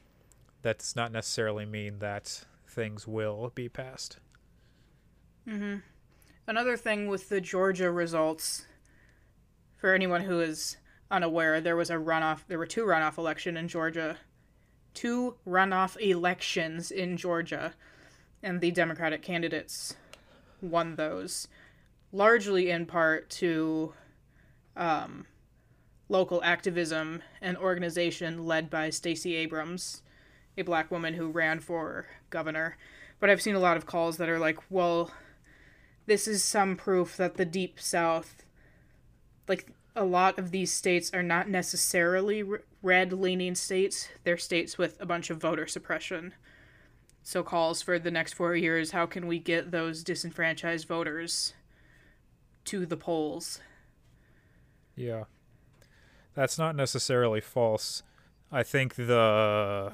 That does not necessarily mean that things will be passed. Another thing with the Georgia results, for anyone who is unaware, there was a runoff. There were two runoff election in Georgia, two runoff elections in Georgia, and the Democratic candidates won those, largely in part to um, local activism and organization led by Stacey Abrams, a black woman who ran for governor. But I've seen a lot of calls that are like, well, this is some proof that the deep south like a lot of these states are not necessarily red leaning states they're states with a bunch of voter suppression so calls for the next 4 years how can we get those disenfranchised voters to the polls Yeah. That's not necessarily false. I think the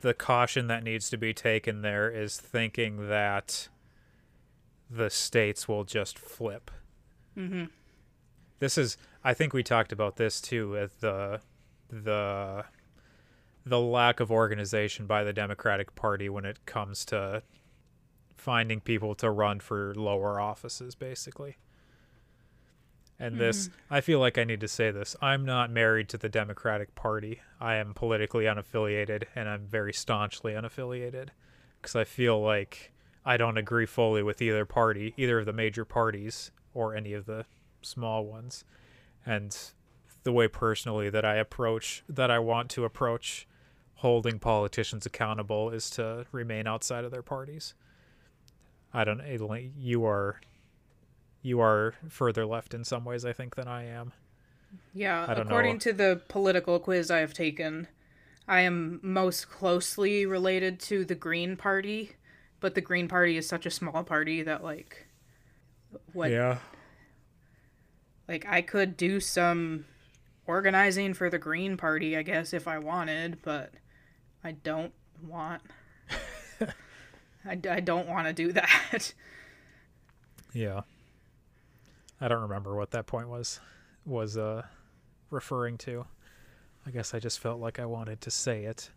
the caution that needs to be taken there is thinking that the states will just flip. Mhm. This is I think we talked about this too with the the the lack of organization by the Democratic Party when it comes to finding people to run for lower offices basically. And mm-hmm. this, I feel like I need to say this. I'm not married to the Democratic Party. I am politically unaffiliated, and I'm very staunchly unaffiliated because I feel like I don't agree fully with either party, either of the major parties or any of the small ones. And the way personally that I approach, that I want to approach holding politicians accountable is to remain outside of their parties. I don't, you are you are further left in some ways, I think, than I am. Yeah, I according know. to the political quiz I have taken, I am most closely related to the Green Party, but the Green Party is such a small party that like what Yeah. like I could do some organizing for the Green Party, I guess if I wanted, but I don't want I, I don't want to do that. Yeah. I don't remember what that point was was uh referring to. I guess I just felt like I wanted to say it.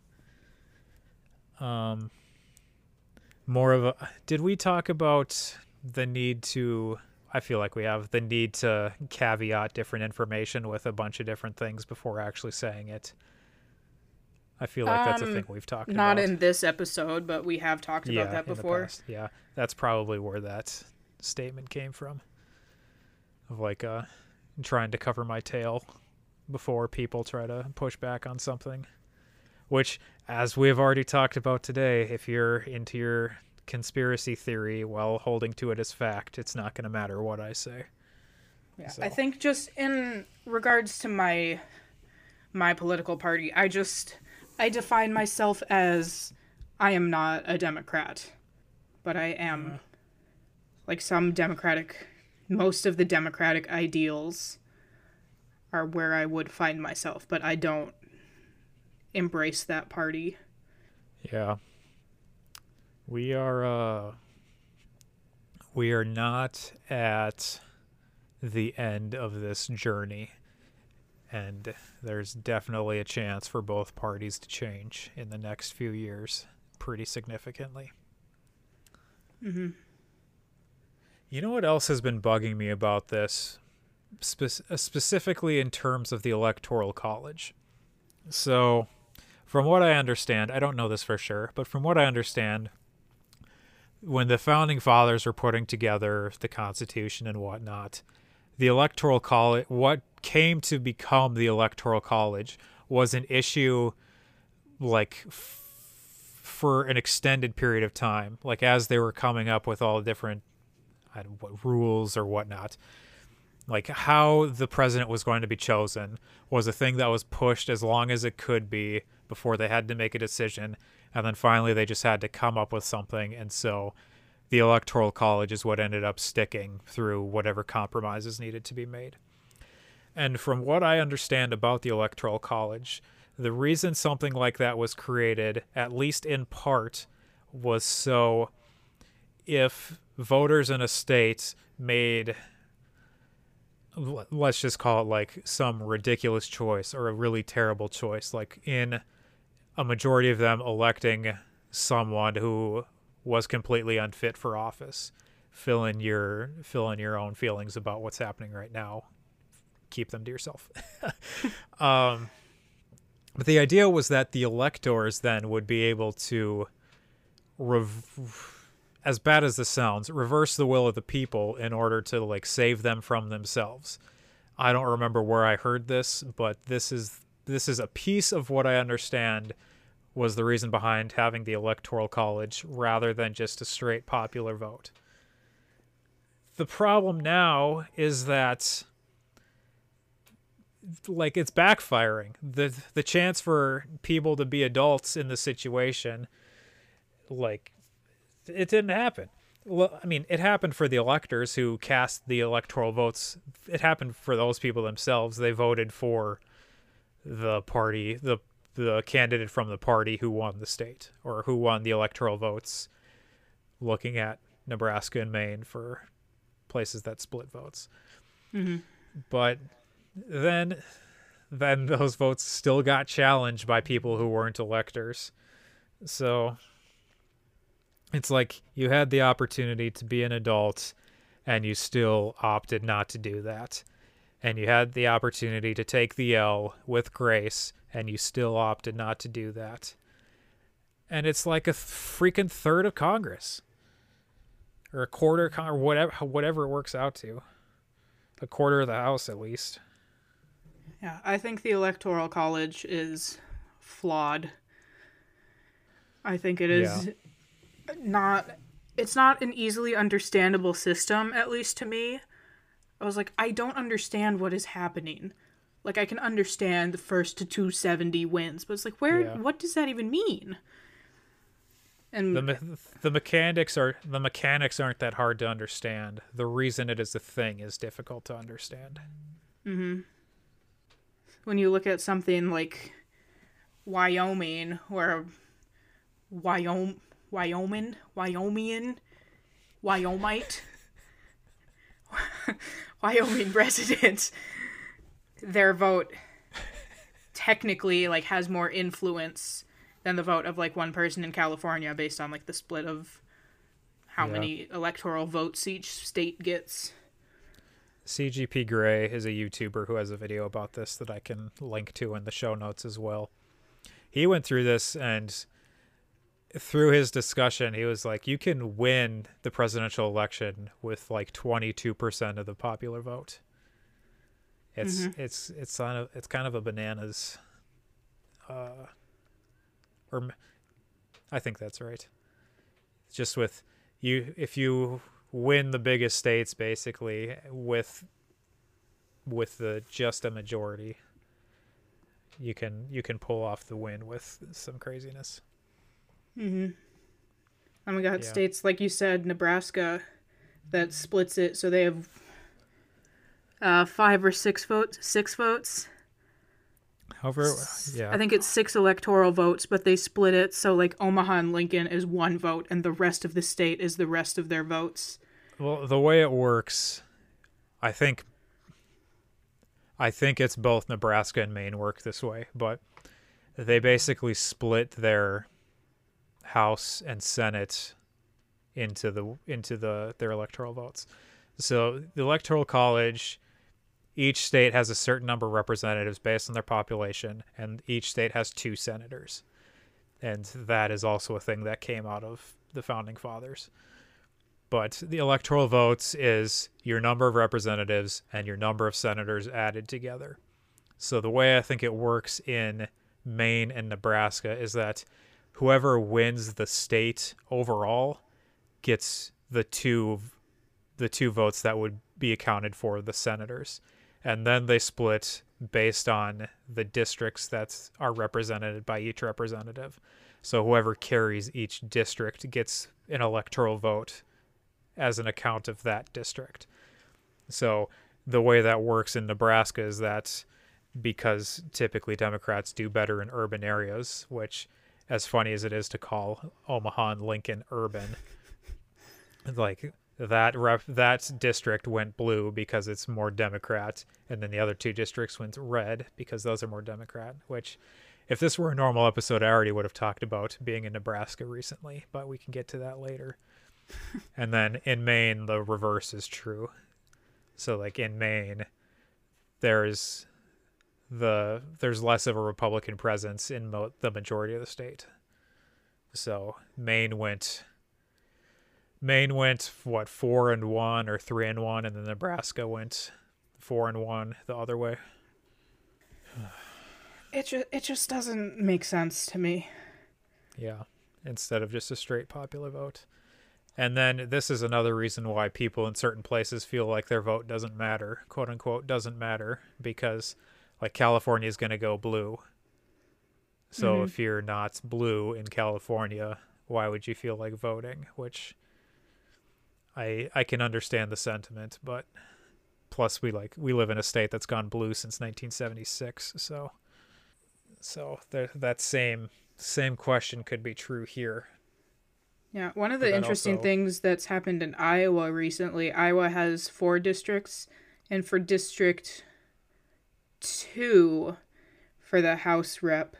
Um more of a did we talk about the need to I feel like we have the need to caveat different information with a bunch of different things before actually saying it. I feel like that's a Um, thing we've talked Not about. Not in this episode, but we have talked about that before. Yeah, that's probably where that statement came from. Of like uh trying to cover my tail before people try to push back on something. Which, as we have already talked about today, if you're into your conspiracy theory while holding to it as fact, it's not going to matter what I say. Yeah, So- I think just in regards to my my political party, I just I define myself as I am not a Democrat, but I am like some democratic most of the democratic ideals are where I would find myself, but I don't embrace that party. Yeah. We are uh we are not at the end of this journey. And there's definitely a chance for both parties to change in the next few years pretty significantly. Mhm. You know what else has been bugging me about this? Spe- uh, specifically in terms of the Electoral College. So, from what I understand, I don't know this for sure, but from what I understand, when the founding fathers were putting together the Constitution and whatnot, the Electoral College, what came to become the Electoral College, was an issue like f- for an extended period of time, like as they were coming up with all the different what rules or whatnot. Like how the president was going to be chosen was a thing that was pushed as long as it could be before they had to make a decision. And then finally, they just had to come up with something. And so the Electoral College is what ended up sticking through whatever compromises needed to be made. And from what I understand about the Electoral College, the reason something like that was created, at least in part, was so if voters in a state made let's just call it like some ridiculous choice or a really terrible choice. Like in a majority of them electing someone who was completely unfit for office. Fill in your fill in your own feelings about what's happening right now. Keep them to yourself. Um, but the idea was that the electors then would be able to rev- as bad as this sounds, reverse the will of the people in order to like save them from themselves. I don't remember where I heard this, but this is this is a piece of what I understand was the reason behind having the electoral college rather than just a straight popular vote. The problem now is that like it's backfiring. The the chance for people to be adults in the situation like it didn't happen. Well, I mean, it happened for the electors who cast the electoral votes. It happened for those people themselves. They voted for the party, the the candidate from the party who won the state or who won the electoral votes. Looking at Nebraska and Maine for places that split votes. Mm-hmm. But then then those votes still got challenged by people who weren't electors. So it's like you had the opportunity to be an adult and you still opted not to do that. And you had the opportunity to take the L with grace and you still opted not to do that. And it's like a freaking third of Congress or a quarter or whatever whatever it works out to. A quarter of the House at least. Yeah, I think the Electoral College is flawed. I think it is yeah not it's not an easily understandable system at least to me. I was like i don't understand what is happening. Like i can understand the first to 270 wins but it's like where yeah. what does that even mean? And the, me- the mechanics are the mechanics aren't that hard to understand. The reason it is a thing is difficult to understand. Mm-hmm. When you look at something like wyoming or wyoming Wyoming, Wyomingian, Wyomite, Wyoming residents, their vote technically like has more influence than the vote of like one person in California based on like the split of how yeah. many electoral votes each state gets. CGP Grey is a YouTuber who has a video about this that I can link to in the show notes as well. He went through this and through his discussion, he was like, "You can win the presidential election with like 22% of the popular vote." It's mm-hmm. it's it's on a, it's kind of a bananas, uh, or I think that's right. Just with you, if you win the biggest states, basically with with the just a majority, you can you can pull off the win with some craziness. Mm-hmm. And we got yeah. states like you said, Nebraska, that splits it, so they have uh, five or six votes. Six votes. However, yeah. I think it's six electoral votes, but they split it so like Omaha and Lincoln is one vote, and the rest of the state is the rest of their votes. Well, the way it works, I think. I think it's both Nebraska and Maine work this way, but they basically split their House and Senate into the into the their electoral votes. So the electoral college each state has a certain number of representatives based on their population and each state has two senators. And that is also a thing that came out of the founding fathers. But the electoral votes is your number of representatives and your number of senators added together. So the way I think it works in Maine and Nebraska is that whoever wins the state overall gets the two the two votes that would be accounted for the senators and then they split based on the districts that are represented by each representative. So whoever carries each district gets an electoral vote as an account of that district. So the way that works in Nebraska is that because typically Democrats do better in urban areas, which as funny as it is to call Omaha and Lincoln urban, like that rep that district went blue because it's more Democrat, and then the other two districts went red because those are more Democrat. Which, if this were a normal episode, I already would have talked about being in Nebraska recently, but we can get to that later. and then in Maine, the reverse is true. So like in Maine, there's the there's less of a Republican presence in mo- the majority of the state. So Maine went Maine went what four and one or three and one, and then Nebraska went four and one the other way. It just it just doesn't make sense to me. Yeah, instead of just a straight popular vote. And then this is another reason why people in certain places feel like their vote doesn't matter, quote unquote, doesn't matter, because like California is going to go blue. So Mhm. if you're not blue in California, why would you feel like voting? Which I I can understand the sentiment, but plus we like we live in a state that's gone blue since 1976, so so there, that same same question could be true here. Yeah, one of the interesting also- things that's happened in Iowa recently, Iowa has four districts, and for District 2 for the House rep,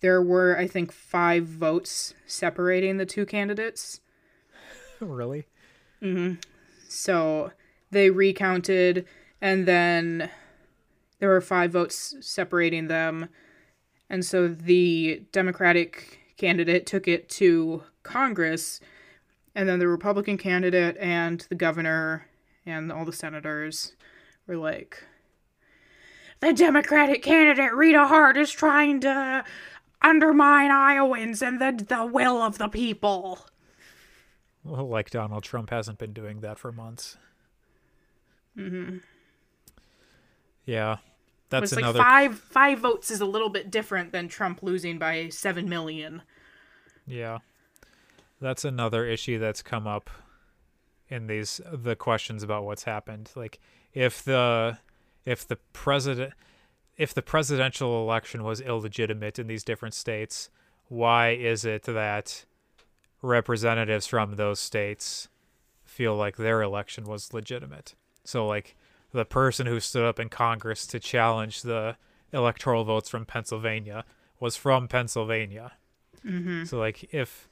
there were, I think, five votes separating the two candidates. really? Mm-hmm. So they recounted, and then there were five votes separating them. And so the Democratic candidate took it to Congress, and then the Republican candidate and the governor and all the senators were like, the Democratic candidate, Rita Hart, is trying to undermine Iowans and the, the will of the people. Well, like Donald Trump hasn't been doing that for months. Mm-hmm. Yeah, that's it's like another. five five votes is a little bit different than Trump losing by seven million. Yeah, that's another issue that's come up in these the questions about what's happened. Like if the if the president if the presidential election was illegitimate in these different states, why is it that representatives from those states feel like their election was legitimate? So like the person who stood up in Congress to challenge the electoral votes from Pennsylvania was from Pennsylvania. Mm-hmm. So like if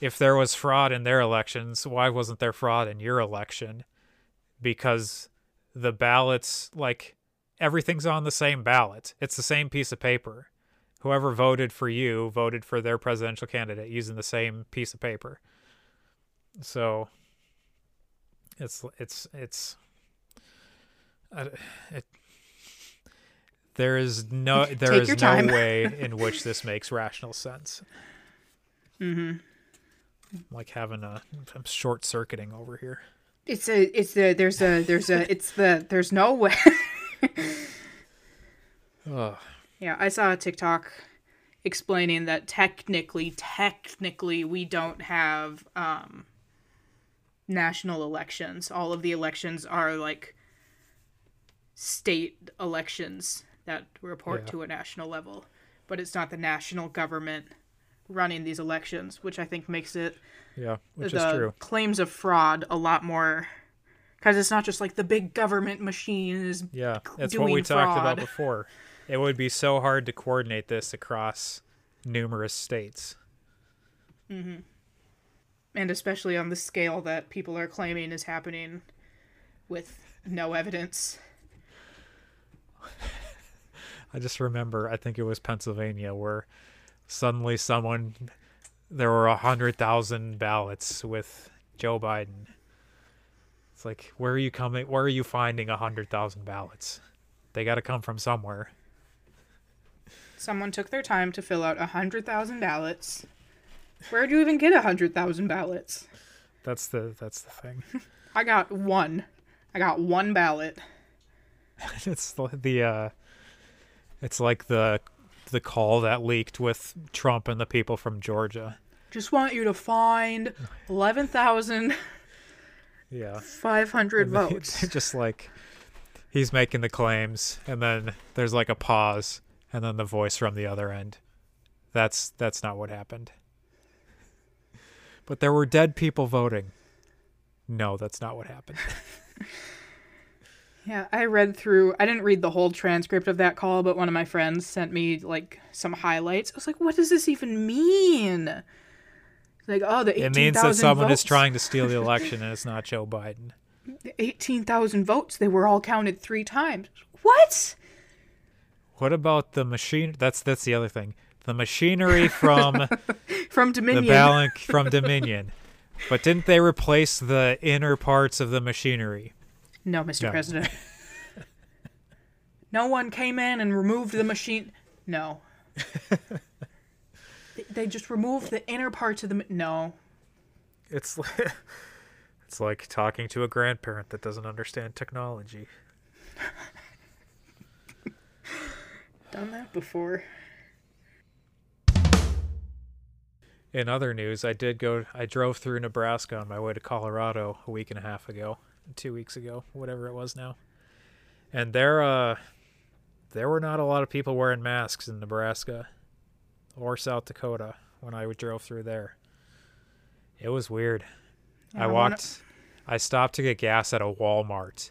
if there was fraud in their elections, why wasn't there fraud in your election? Because the ballots like everything's on the same ballot. It's the same piece of paper. Whoever voted for you voted for their presidential candidate using the same piece of paper. So it's it's it's I- it, there is no there Take is no way in which this makes rational sense. Mm-hmm. Like having a I'm short circuiting over here. It's a it's a there's a there's a it's the there's no way. Ugh. yeah, I saw a TikTok explaining that technically technically we don't have um national elections. All of the elections are like state elections that report Yeah. to a national level, but it's not the national government running these elections, which I think makes it Yeah, which is true. claims of fraud a lot more because it's not just like the big government machine is Yeah, that's what we talked about before. It would be so hard to coordinate this across numerous states. Mm-hmm. and especially on the scale that people are claiming is happening with no evidence. I just remember, I think it was Pennsylvania, where suddenly someone, there were a hundred thousand ballots with Joe Biden. It's like, where are you coming? Where are you finding a hundred thousand ballots? They got to come from somewhere. Someone took their time to fill out a hundred thousand ballots. Where'd you even get a hundred thousand ballots? That's the that's the thing. I got one. I got one ballot. it's the, the uh it's like the the call that leaked with Trump and the people from Georgia. Just want you to find 11,500 Yeah. Five hundred votes. just like he's making the claims and then there's like a pause and then the voice from the other end. That's that's not what happened. But there were dead people voting. No, that's not what happened. Yeah, I read through. I didn't read the whole transcript of that call, but one of my friends sent me like some highlights. I was like, "What does this even mean?" Like, oh, the it means that someone votes. is trying to steal the election and it's not Joe Biden. Eighteen thousand votes. They were all counted three times. What? What about the machine? That's that's the other thing. The machinery from From Dominion. the. Balance from Dominion. But didn't they replace the inner parts of the machinery? No, Mr. No. President. no one came in and removed the machine. No. they, just removed the inner parts of the. ma- No. It's like, it's like talking to a grandparent that doesn't understand technology. Done that before. In other news, I did go. I drove through Nebraska on my way to Colorado a week and a half ago, two weeks ago, whatever it was now. And there, uh, there were not a lot of people wearing masks in Nebraska or South Dakota when I drove through there. It was weird. I I wanna- walked. I stopped to get gas at a Walmart,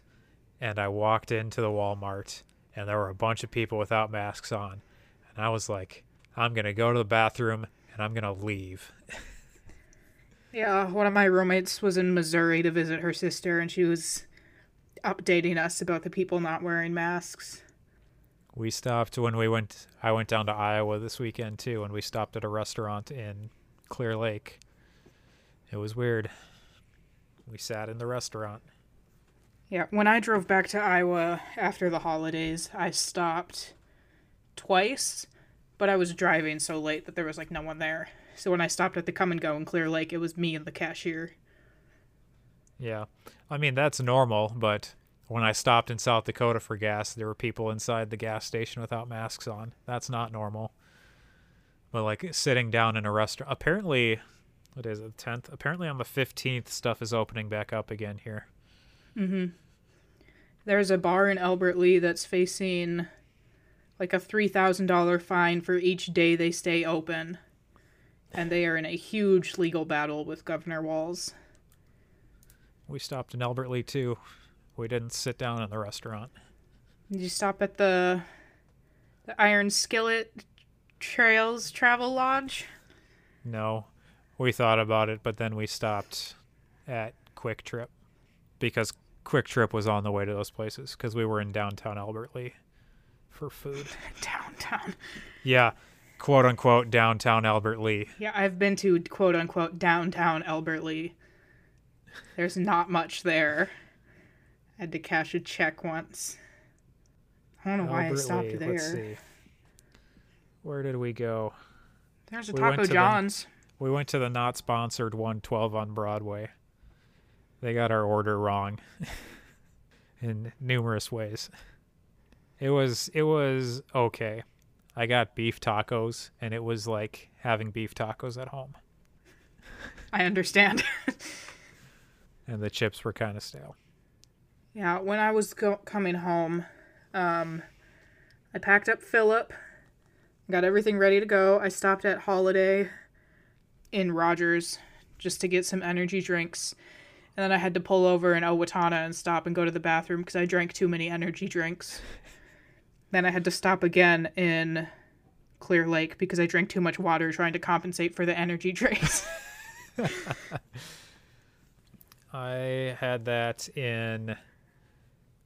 and I walked into the Walmart, and there were a bunch of people without masks on, and I was like, "I'm gonna go to the bathroom and I'm gonna leave." Yeah, one of my roommates was in Missouri to visit her sister, and she was updating us about the people not wearing masks. We stopped when we went. I went down to Iowa this weekend too, and we stopped at a restaurant in Clear Lake. It was weird. We sat in the restaurant. Yeah, when I drove back to Iowa after the holidays, I stopped twice, but I was driving so late that there was like no one there. So when I stopped at the Kum & Go in Clear Lake, it was me and the cashier. Yeah. I mean, that's normal, but when I stopped in South Dakota for gas, there were people inside the gas station without masks on. That's not normal. But like sitting down in a restaurant, apparently, what is it, the 10th? Apparently on the 15th, stuff is opening back up again here. Mm hmm. There's a bar in Albert Lea that's facing like a $3,000 fine for each day they stay open. And they are in a huge legal battle with Governor Walz. We stopped in Albert Lea too. We didn't sit down in the restaurant. Did you stop at the the Iron Skillet Trails Travel Lodge? No. We thought about it, but then we stopped at Kwik Trip because Kwik Trip was on the way to those places because we were in downtown Albert Lea for food. Downtown. Yeah, quote unquote downtown Albert Lea. Yeah, I've been to quote unquote downtown Albert Lea. There's not much there. I had to cash a check once. I don't know why I Albert stopped Lee, there. Let's see. Where did we go? There's a We Taco to the- John's. We went to the not sponsored 112 on Broadway. They got our order wrong in numerous ways. It was it was okay. I got beef tacos and it was like having beef tacos at home I understand. and the chips were kind of stale. yeah, when I was go- coming home, um, I packed up Philip, got everything ready to go. I stopped at Holiday in Rogers just to get some energy drinks. And then I had to pull over in Owatonna and stop and go to the bathroom because I drank too many energy drinks. then I had to stop again in Clear Lake because I drank too much water trying to compensate for the energy drinks. I had that in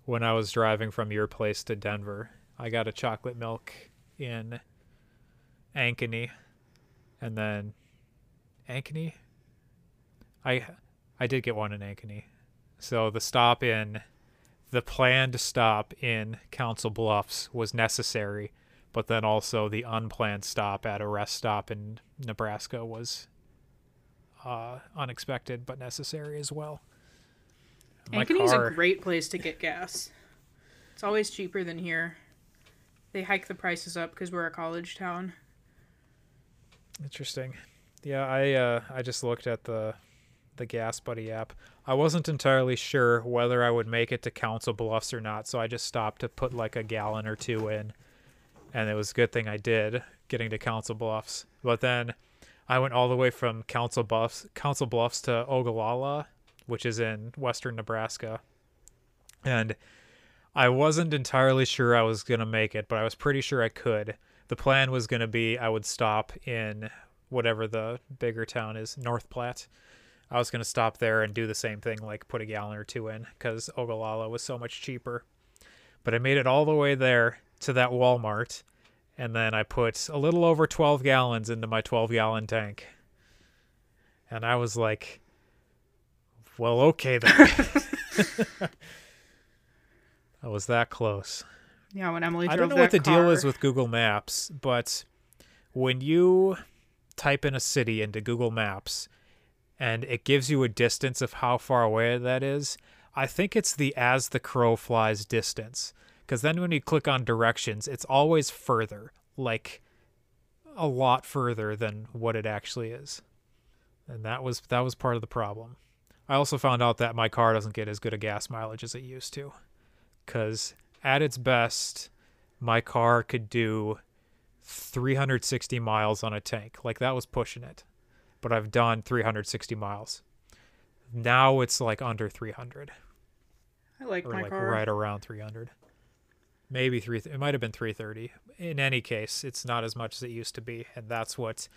when I was driving from your place to Denver. I got a chocolate milk in Ankeny and then Ankeny I I did get one in Ankeny. So the stop in the planned stop in Council Bluffs was necessary, but then also the unplanned stop at a rest stop in Nebraska was uh, unexpected but necessary as well. My Ankeny's car, a great place to get gas. It's always cheaper than here. They hike the prices up because we're a college town. Interesting. Yeah, I uh, I just looked at the the GasBuddy app. I wasn't entirely sure whether I would make it to Council Bluffs or not, so I just stopped to put like a gallon or two in, and it was a good thing I did getting to Council Bluffs. But then I went all the way from Council Bluffs Council Bluffs to Ogallala, which is in western Nebraska, and I wasn't entirely sure I was gonna make it, but I was pretty sure I could. The plan was gonna be I would stop in whatever the bigger town is, North Platte. I was gonna stop there and do the same thing, like put a gallon or two in, because Ogallala was so much cheaper. But I made it all the way there to that Walmart, and then I put a little over 12 gallons into my 12 gallon tank. And I was like, well, okay then. I was that close. Yeah, when Emily I don't know what the that deal car- is with Google Maps, but when you type in a city into Google Maps and it gives you a distance of how far away that is, I think it's the as the crow flies distance. Because then when you click on directions, it's always further, like a lot further than what it actually is. And that was that was part of the problem. I also found out that my car doesn't get as good a gas mileage as it used to. Cause at its best, my car could do 360 miles on a tank. Like that was pushing it. But I've done 360 miles. Now it's like under 300 I like or my like car. right around 300. Maybe 3 it might have been 330. In any case, it's not as much as it used to be and that's what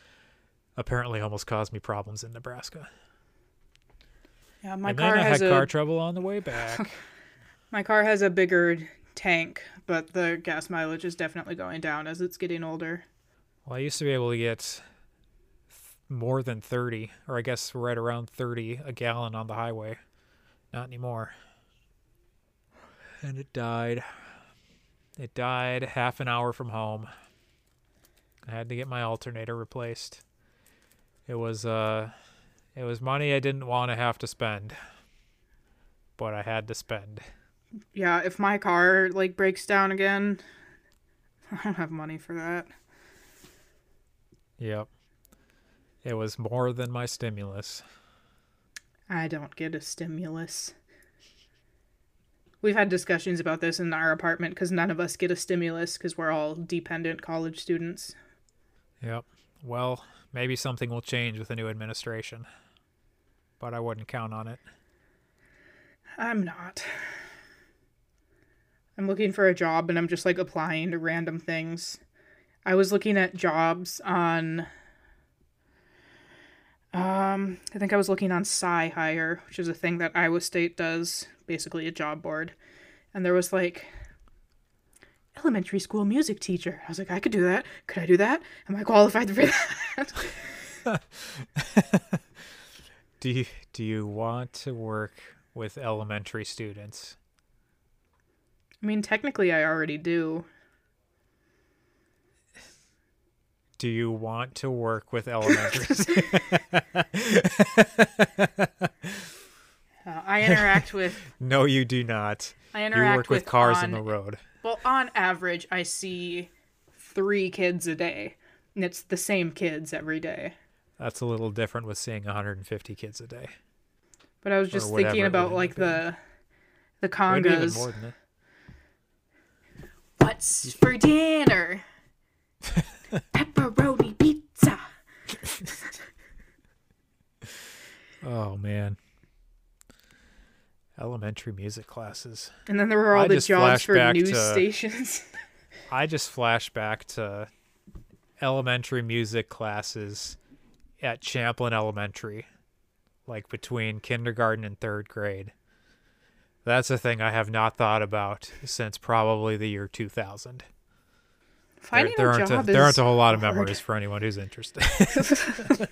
apparently almost caused me problems in Nebraska. Yeah, my and car then I has had a car trouble on the way back. my car has a bigger tank, but the gas mileage is definitely going down as it's getting older. Well, I used to be able to get more than 30, or I guess right around 30 a gallon on the highway. Not anymore. And it died. It died half an hour from home. I had to get my alternator replaced. It was uh it was money I didn't want to have to spend. But I had to spend. Yeah, if my car like breaks down again, I don't have money for that. Yep. It was more than my stimulus. I don't get a stimulus. We've had discussions about this in our apartment because none of us get a stimulus because we're all dependent college students. Yep. Well, maybe something will change with the new administration. But I wouldn't count on it. I'm not. I'm looking for a job and I'm just like applying to random things. I was looking at jobs on um I think I was looking on CyHire, which is a thing that Iowa State does, basically a job board. And there was like elementary school music teacher. I was like, I could do that. Could I do that? Am I qualified for that? Do you do you want to work with elementary students? I mean, technically I already do. Do you want to work with elementary? Uh, I interact with No, you do not. I You interact work with cars on on the road. Well, on average, I see three kids a day, and it's the same kids every day. That's a little different with seeing 150 kids a day. But I was just thinking about like the the Maybe even congas. more than that. What's for dinner? Pepperoni pizza. Oh man. Elementary music classes. And then there were all I the jobs for news to- stations. I just flash back to elementary music classes at Champlin Elementary, like between kindergarten and third grade. That's a thing I have not thought about since probably the year 2000. There, Finding there a aren't job a, there aren't a whole lot of hard. memories for anyone who's interested.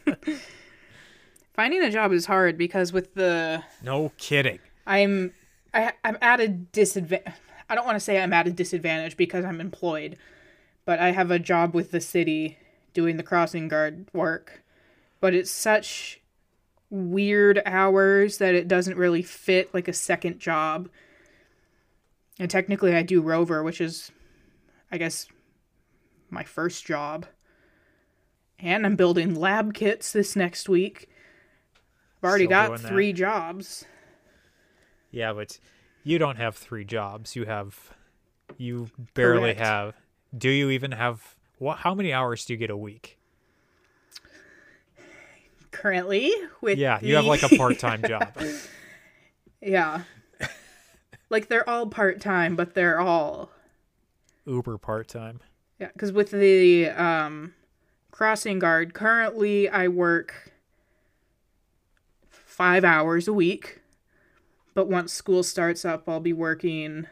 Finding a job is hard because with the no kidding. I'm I, I'm at a disadvantage. I don't want to say I'm at a disadvantage because I'm employed, but I have a job with the city doing the crossing guard work. But it's such weird hours that it doesn't really fit like a second job. And technically, I do Rover, which is, I guess, my first job. And I'm building lab kits this next week. I've already Still got doing that? three jobs. Yeah, but you don't have three jobs. You have, you barely Correct. have. Do you even have? What? How many hours do you get a week? Currently, with Yeah, you have like a part-time job. yeah, like they're all part time, but they're all Uber part-time. Yeah, because with the um, crossing guard, currently I work five hours a week. But once school starts up, I'll be working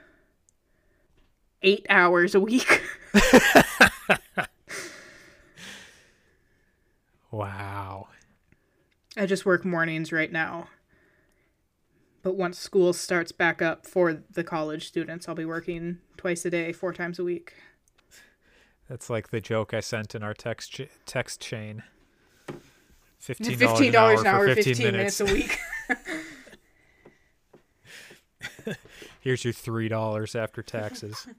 eight hours a week. Wow. I just work mornings right now. But once school starts back up for the college students, I'll be working twice a day, four times a week. That's like the joke I sent in our text ch- text chain. Fifteen dollars dollars an hour, for fifteen, fifteen minutes. minutes. a week. Here's your three dollars after taxes.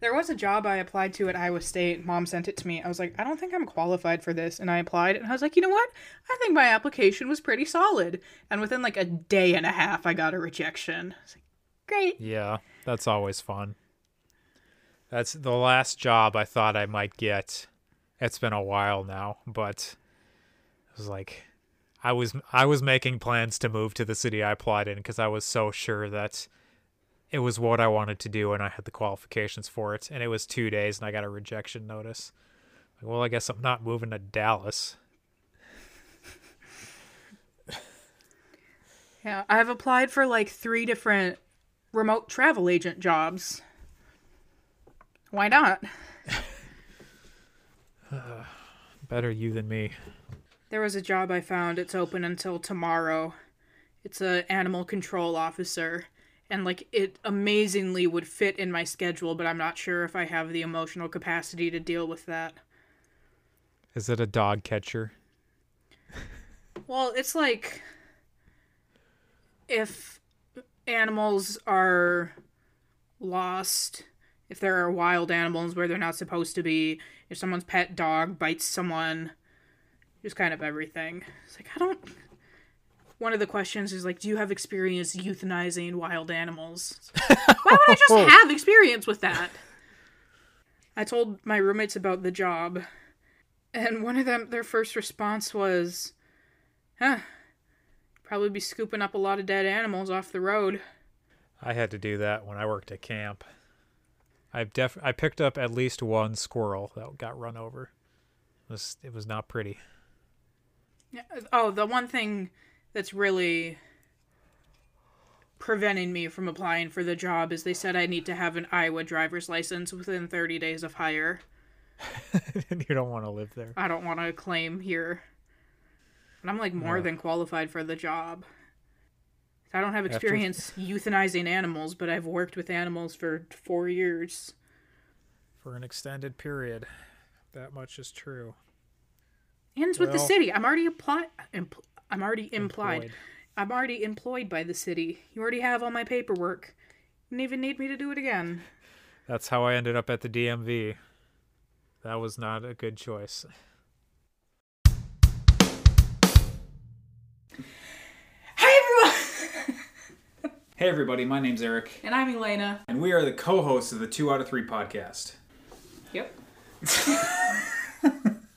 There was a job I applied to at Iowa State. Mom sent it to me. I was like, I don't think I'm qualified for this. And I applied, and I was like, you know what? I think my application was pretty solid. And within like a day and a half, I got a rejection. I was like, great. yeah, that's always fun. That's the last job I thought I might get. It's been a while now, but it was like I was I was making plans to move to the city I applied in because I was so sure that it was what I wanted to do and I had the qualifications for it. And it was two days and I got a rejection notice. Like, well, I guess I'm not moving to Dallas. Yeah, I've applied for like three different remote travel agent jobs. Why not? Better you than me. There was a job I found. It's open until tomorrow. It's a animal control officer, and like it amazingly would fit in my schedule, but I'm not sure if I have the emotional capacity to deal with that. Is it a dog catcher? Well, it's like if animals are lost, if there are wild animals where they're not supposed to be, if someone's pet dog bites someone, just kind of everything. It's like, I don't. One of the questions is like, do you have experience euthanizing wild animals? Why would I just have experience with that? I told my roommates about the job, and one of them, their first response was, Huh. Probably be scooping up a lot of dead animals off the road. I had to do that when I worked at camp. I def I picked up at least one squirrel that got run over. It was it was not pretty. Yeah, Oh, the one thing that's really preventing me from applying for the job is they said I need to have an Iowa driver's license within 30 days of hire. you don't want to live there. I don't want to claim here. And I'm like more No. than qualified for the job. I don't have After- experience euthanizing animals, but I've worked with animals for four years. For an extended period. That much is true. Ends it's with the city. I'm already applied. Empl- I'm already implied. Employed. I'm already employed by the city. You already have all my paperwork. You don't even need me to do it again. That's how I ended up at the DMV. That was not a good choice. Hey everybody, my name's Eric, and I'm Elena. and we are the co-hosts of the Two Out of Three podcast. Yep.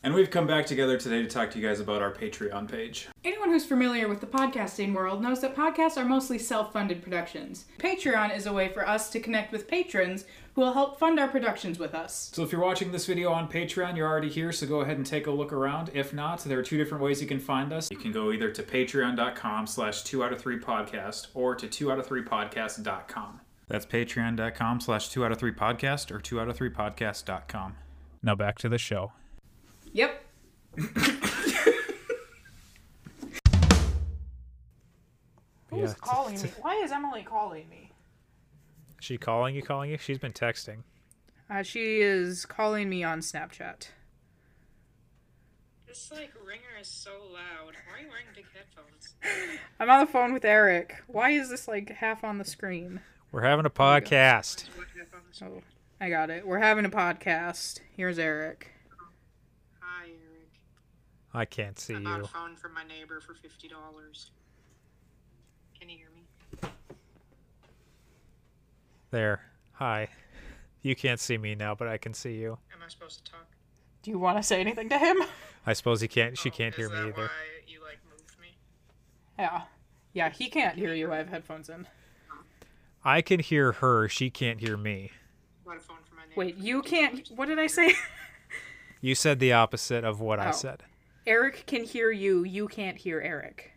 And we've come back together today to talk to you guys about our Patreon page. Anyone who's familiar with the podcasting world knows that podcasts are mostly self funded productions. Patreon is a way for us to connect with patrons who will help fund our productions with us. So if you're watching this video on Patreon, you're already here, so go ahead and take a look around. If not, there are two different ways you can find us. You can go either to patreon.com slash two out of three podcast or to two out of three podcast.com. That's patreon.com slash two out of three podcast or two out of three podcast.com. Now back to the show. Yep. Who's Yeah, calling me? Why is Emily calling me? She calling you, calling you? She's been texting. Uh, she is calling me on Snapchat. This like ringer is so loud. Why are you wearing big headphones? I'm on the phone with Eric. Why is this like half on the screen? We're having a podcast. Oh, I got it. We're having a podcast. Here's Eric. Hi, Eric. I can't see I bought you. a phone from my neighbor for fifty dollars. Can you hear me? There. Hi. You can't see me now, but I can see you. Am I supposed to talk? Do you want to say anything to him? I suppose he can't. She Oh, can't hear me that either. Why you like moved me? Yeah. Yeah, he can't hear you. I have headphones in. I can hear her. She can't hear me. Bought a phone from my neighbor. Wait, you can't. What did I say? You said the opposite of what I Oh. said. Eric can hear you. You can't hear Eric.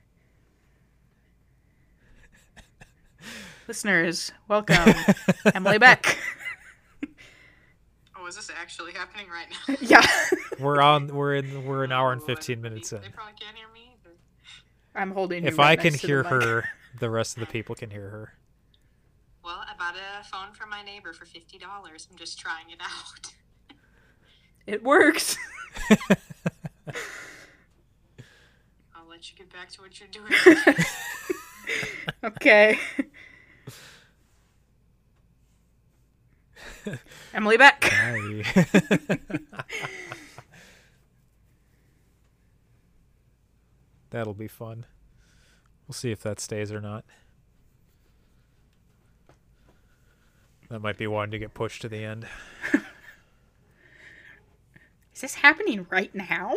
Listeners, welcome. Emily Beck. Oh, is this actually happening right now? yeah. We're on. We're in. We're an hour and fifteen minutes in. They probably can't hear me either. I'm holding you If right I can next to the hear her, the rest of the people can hear her. Well, I bought a phone from my neighbor for fifty dollars. I'm just trying it out. It works. I'll let you get back to what you're doing. okay. Emily Beck. Hi. That'll be fun. We'll see if that stays or not. That might be one to get pushed to the end. Is this happening right now?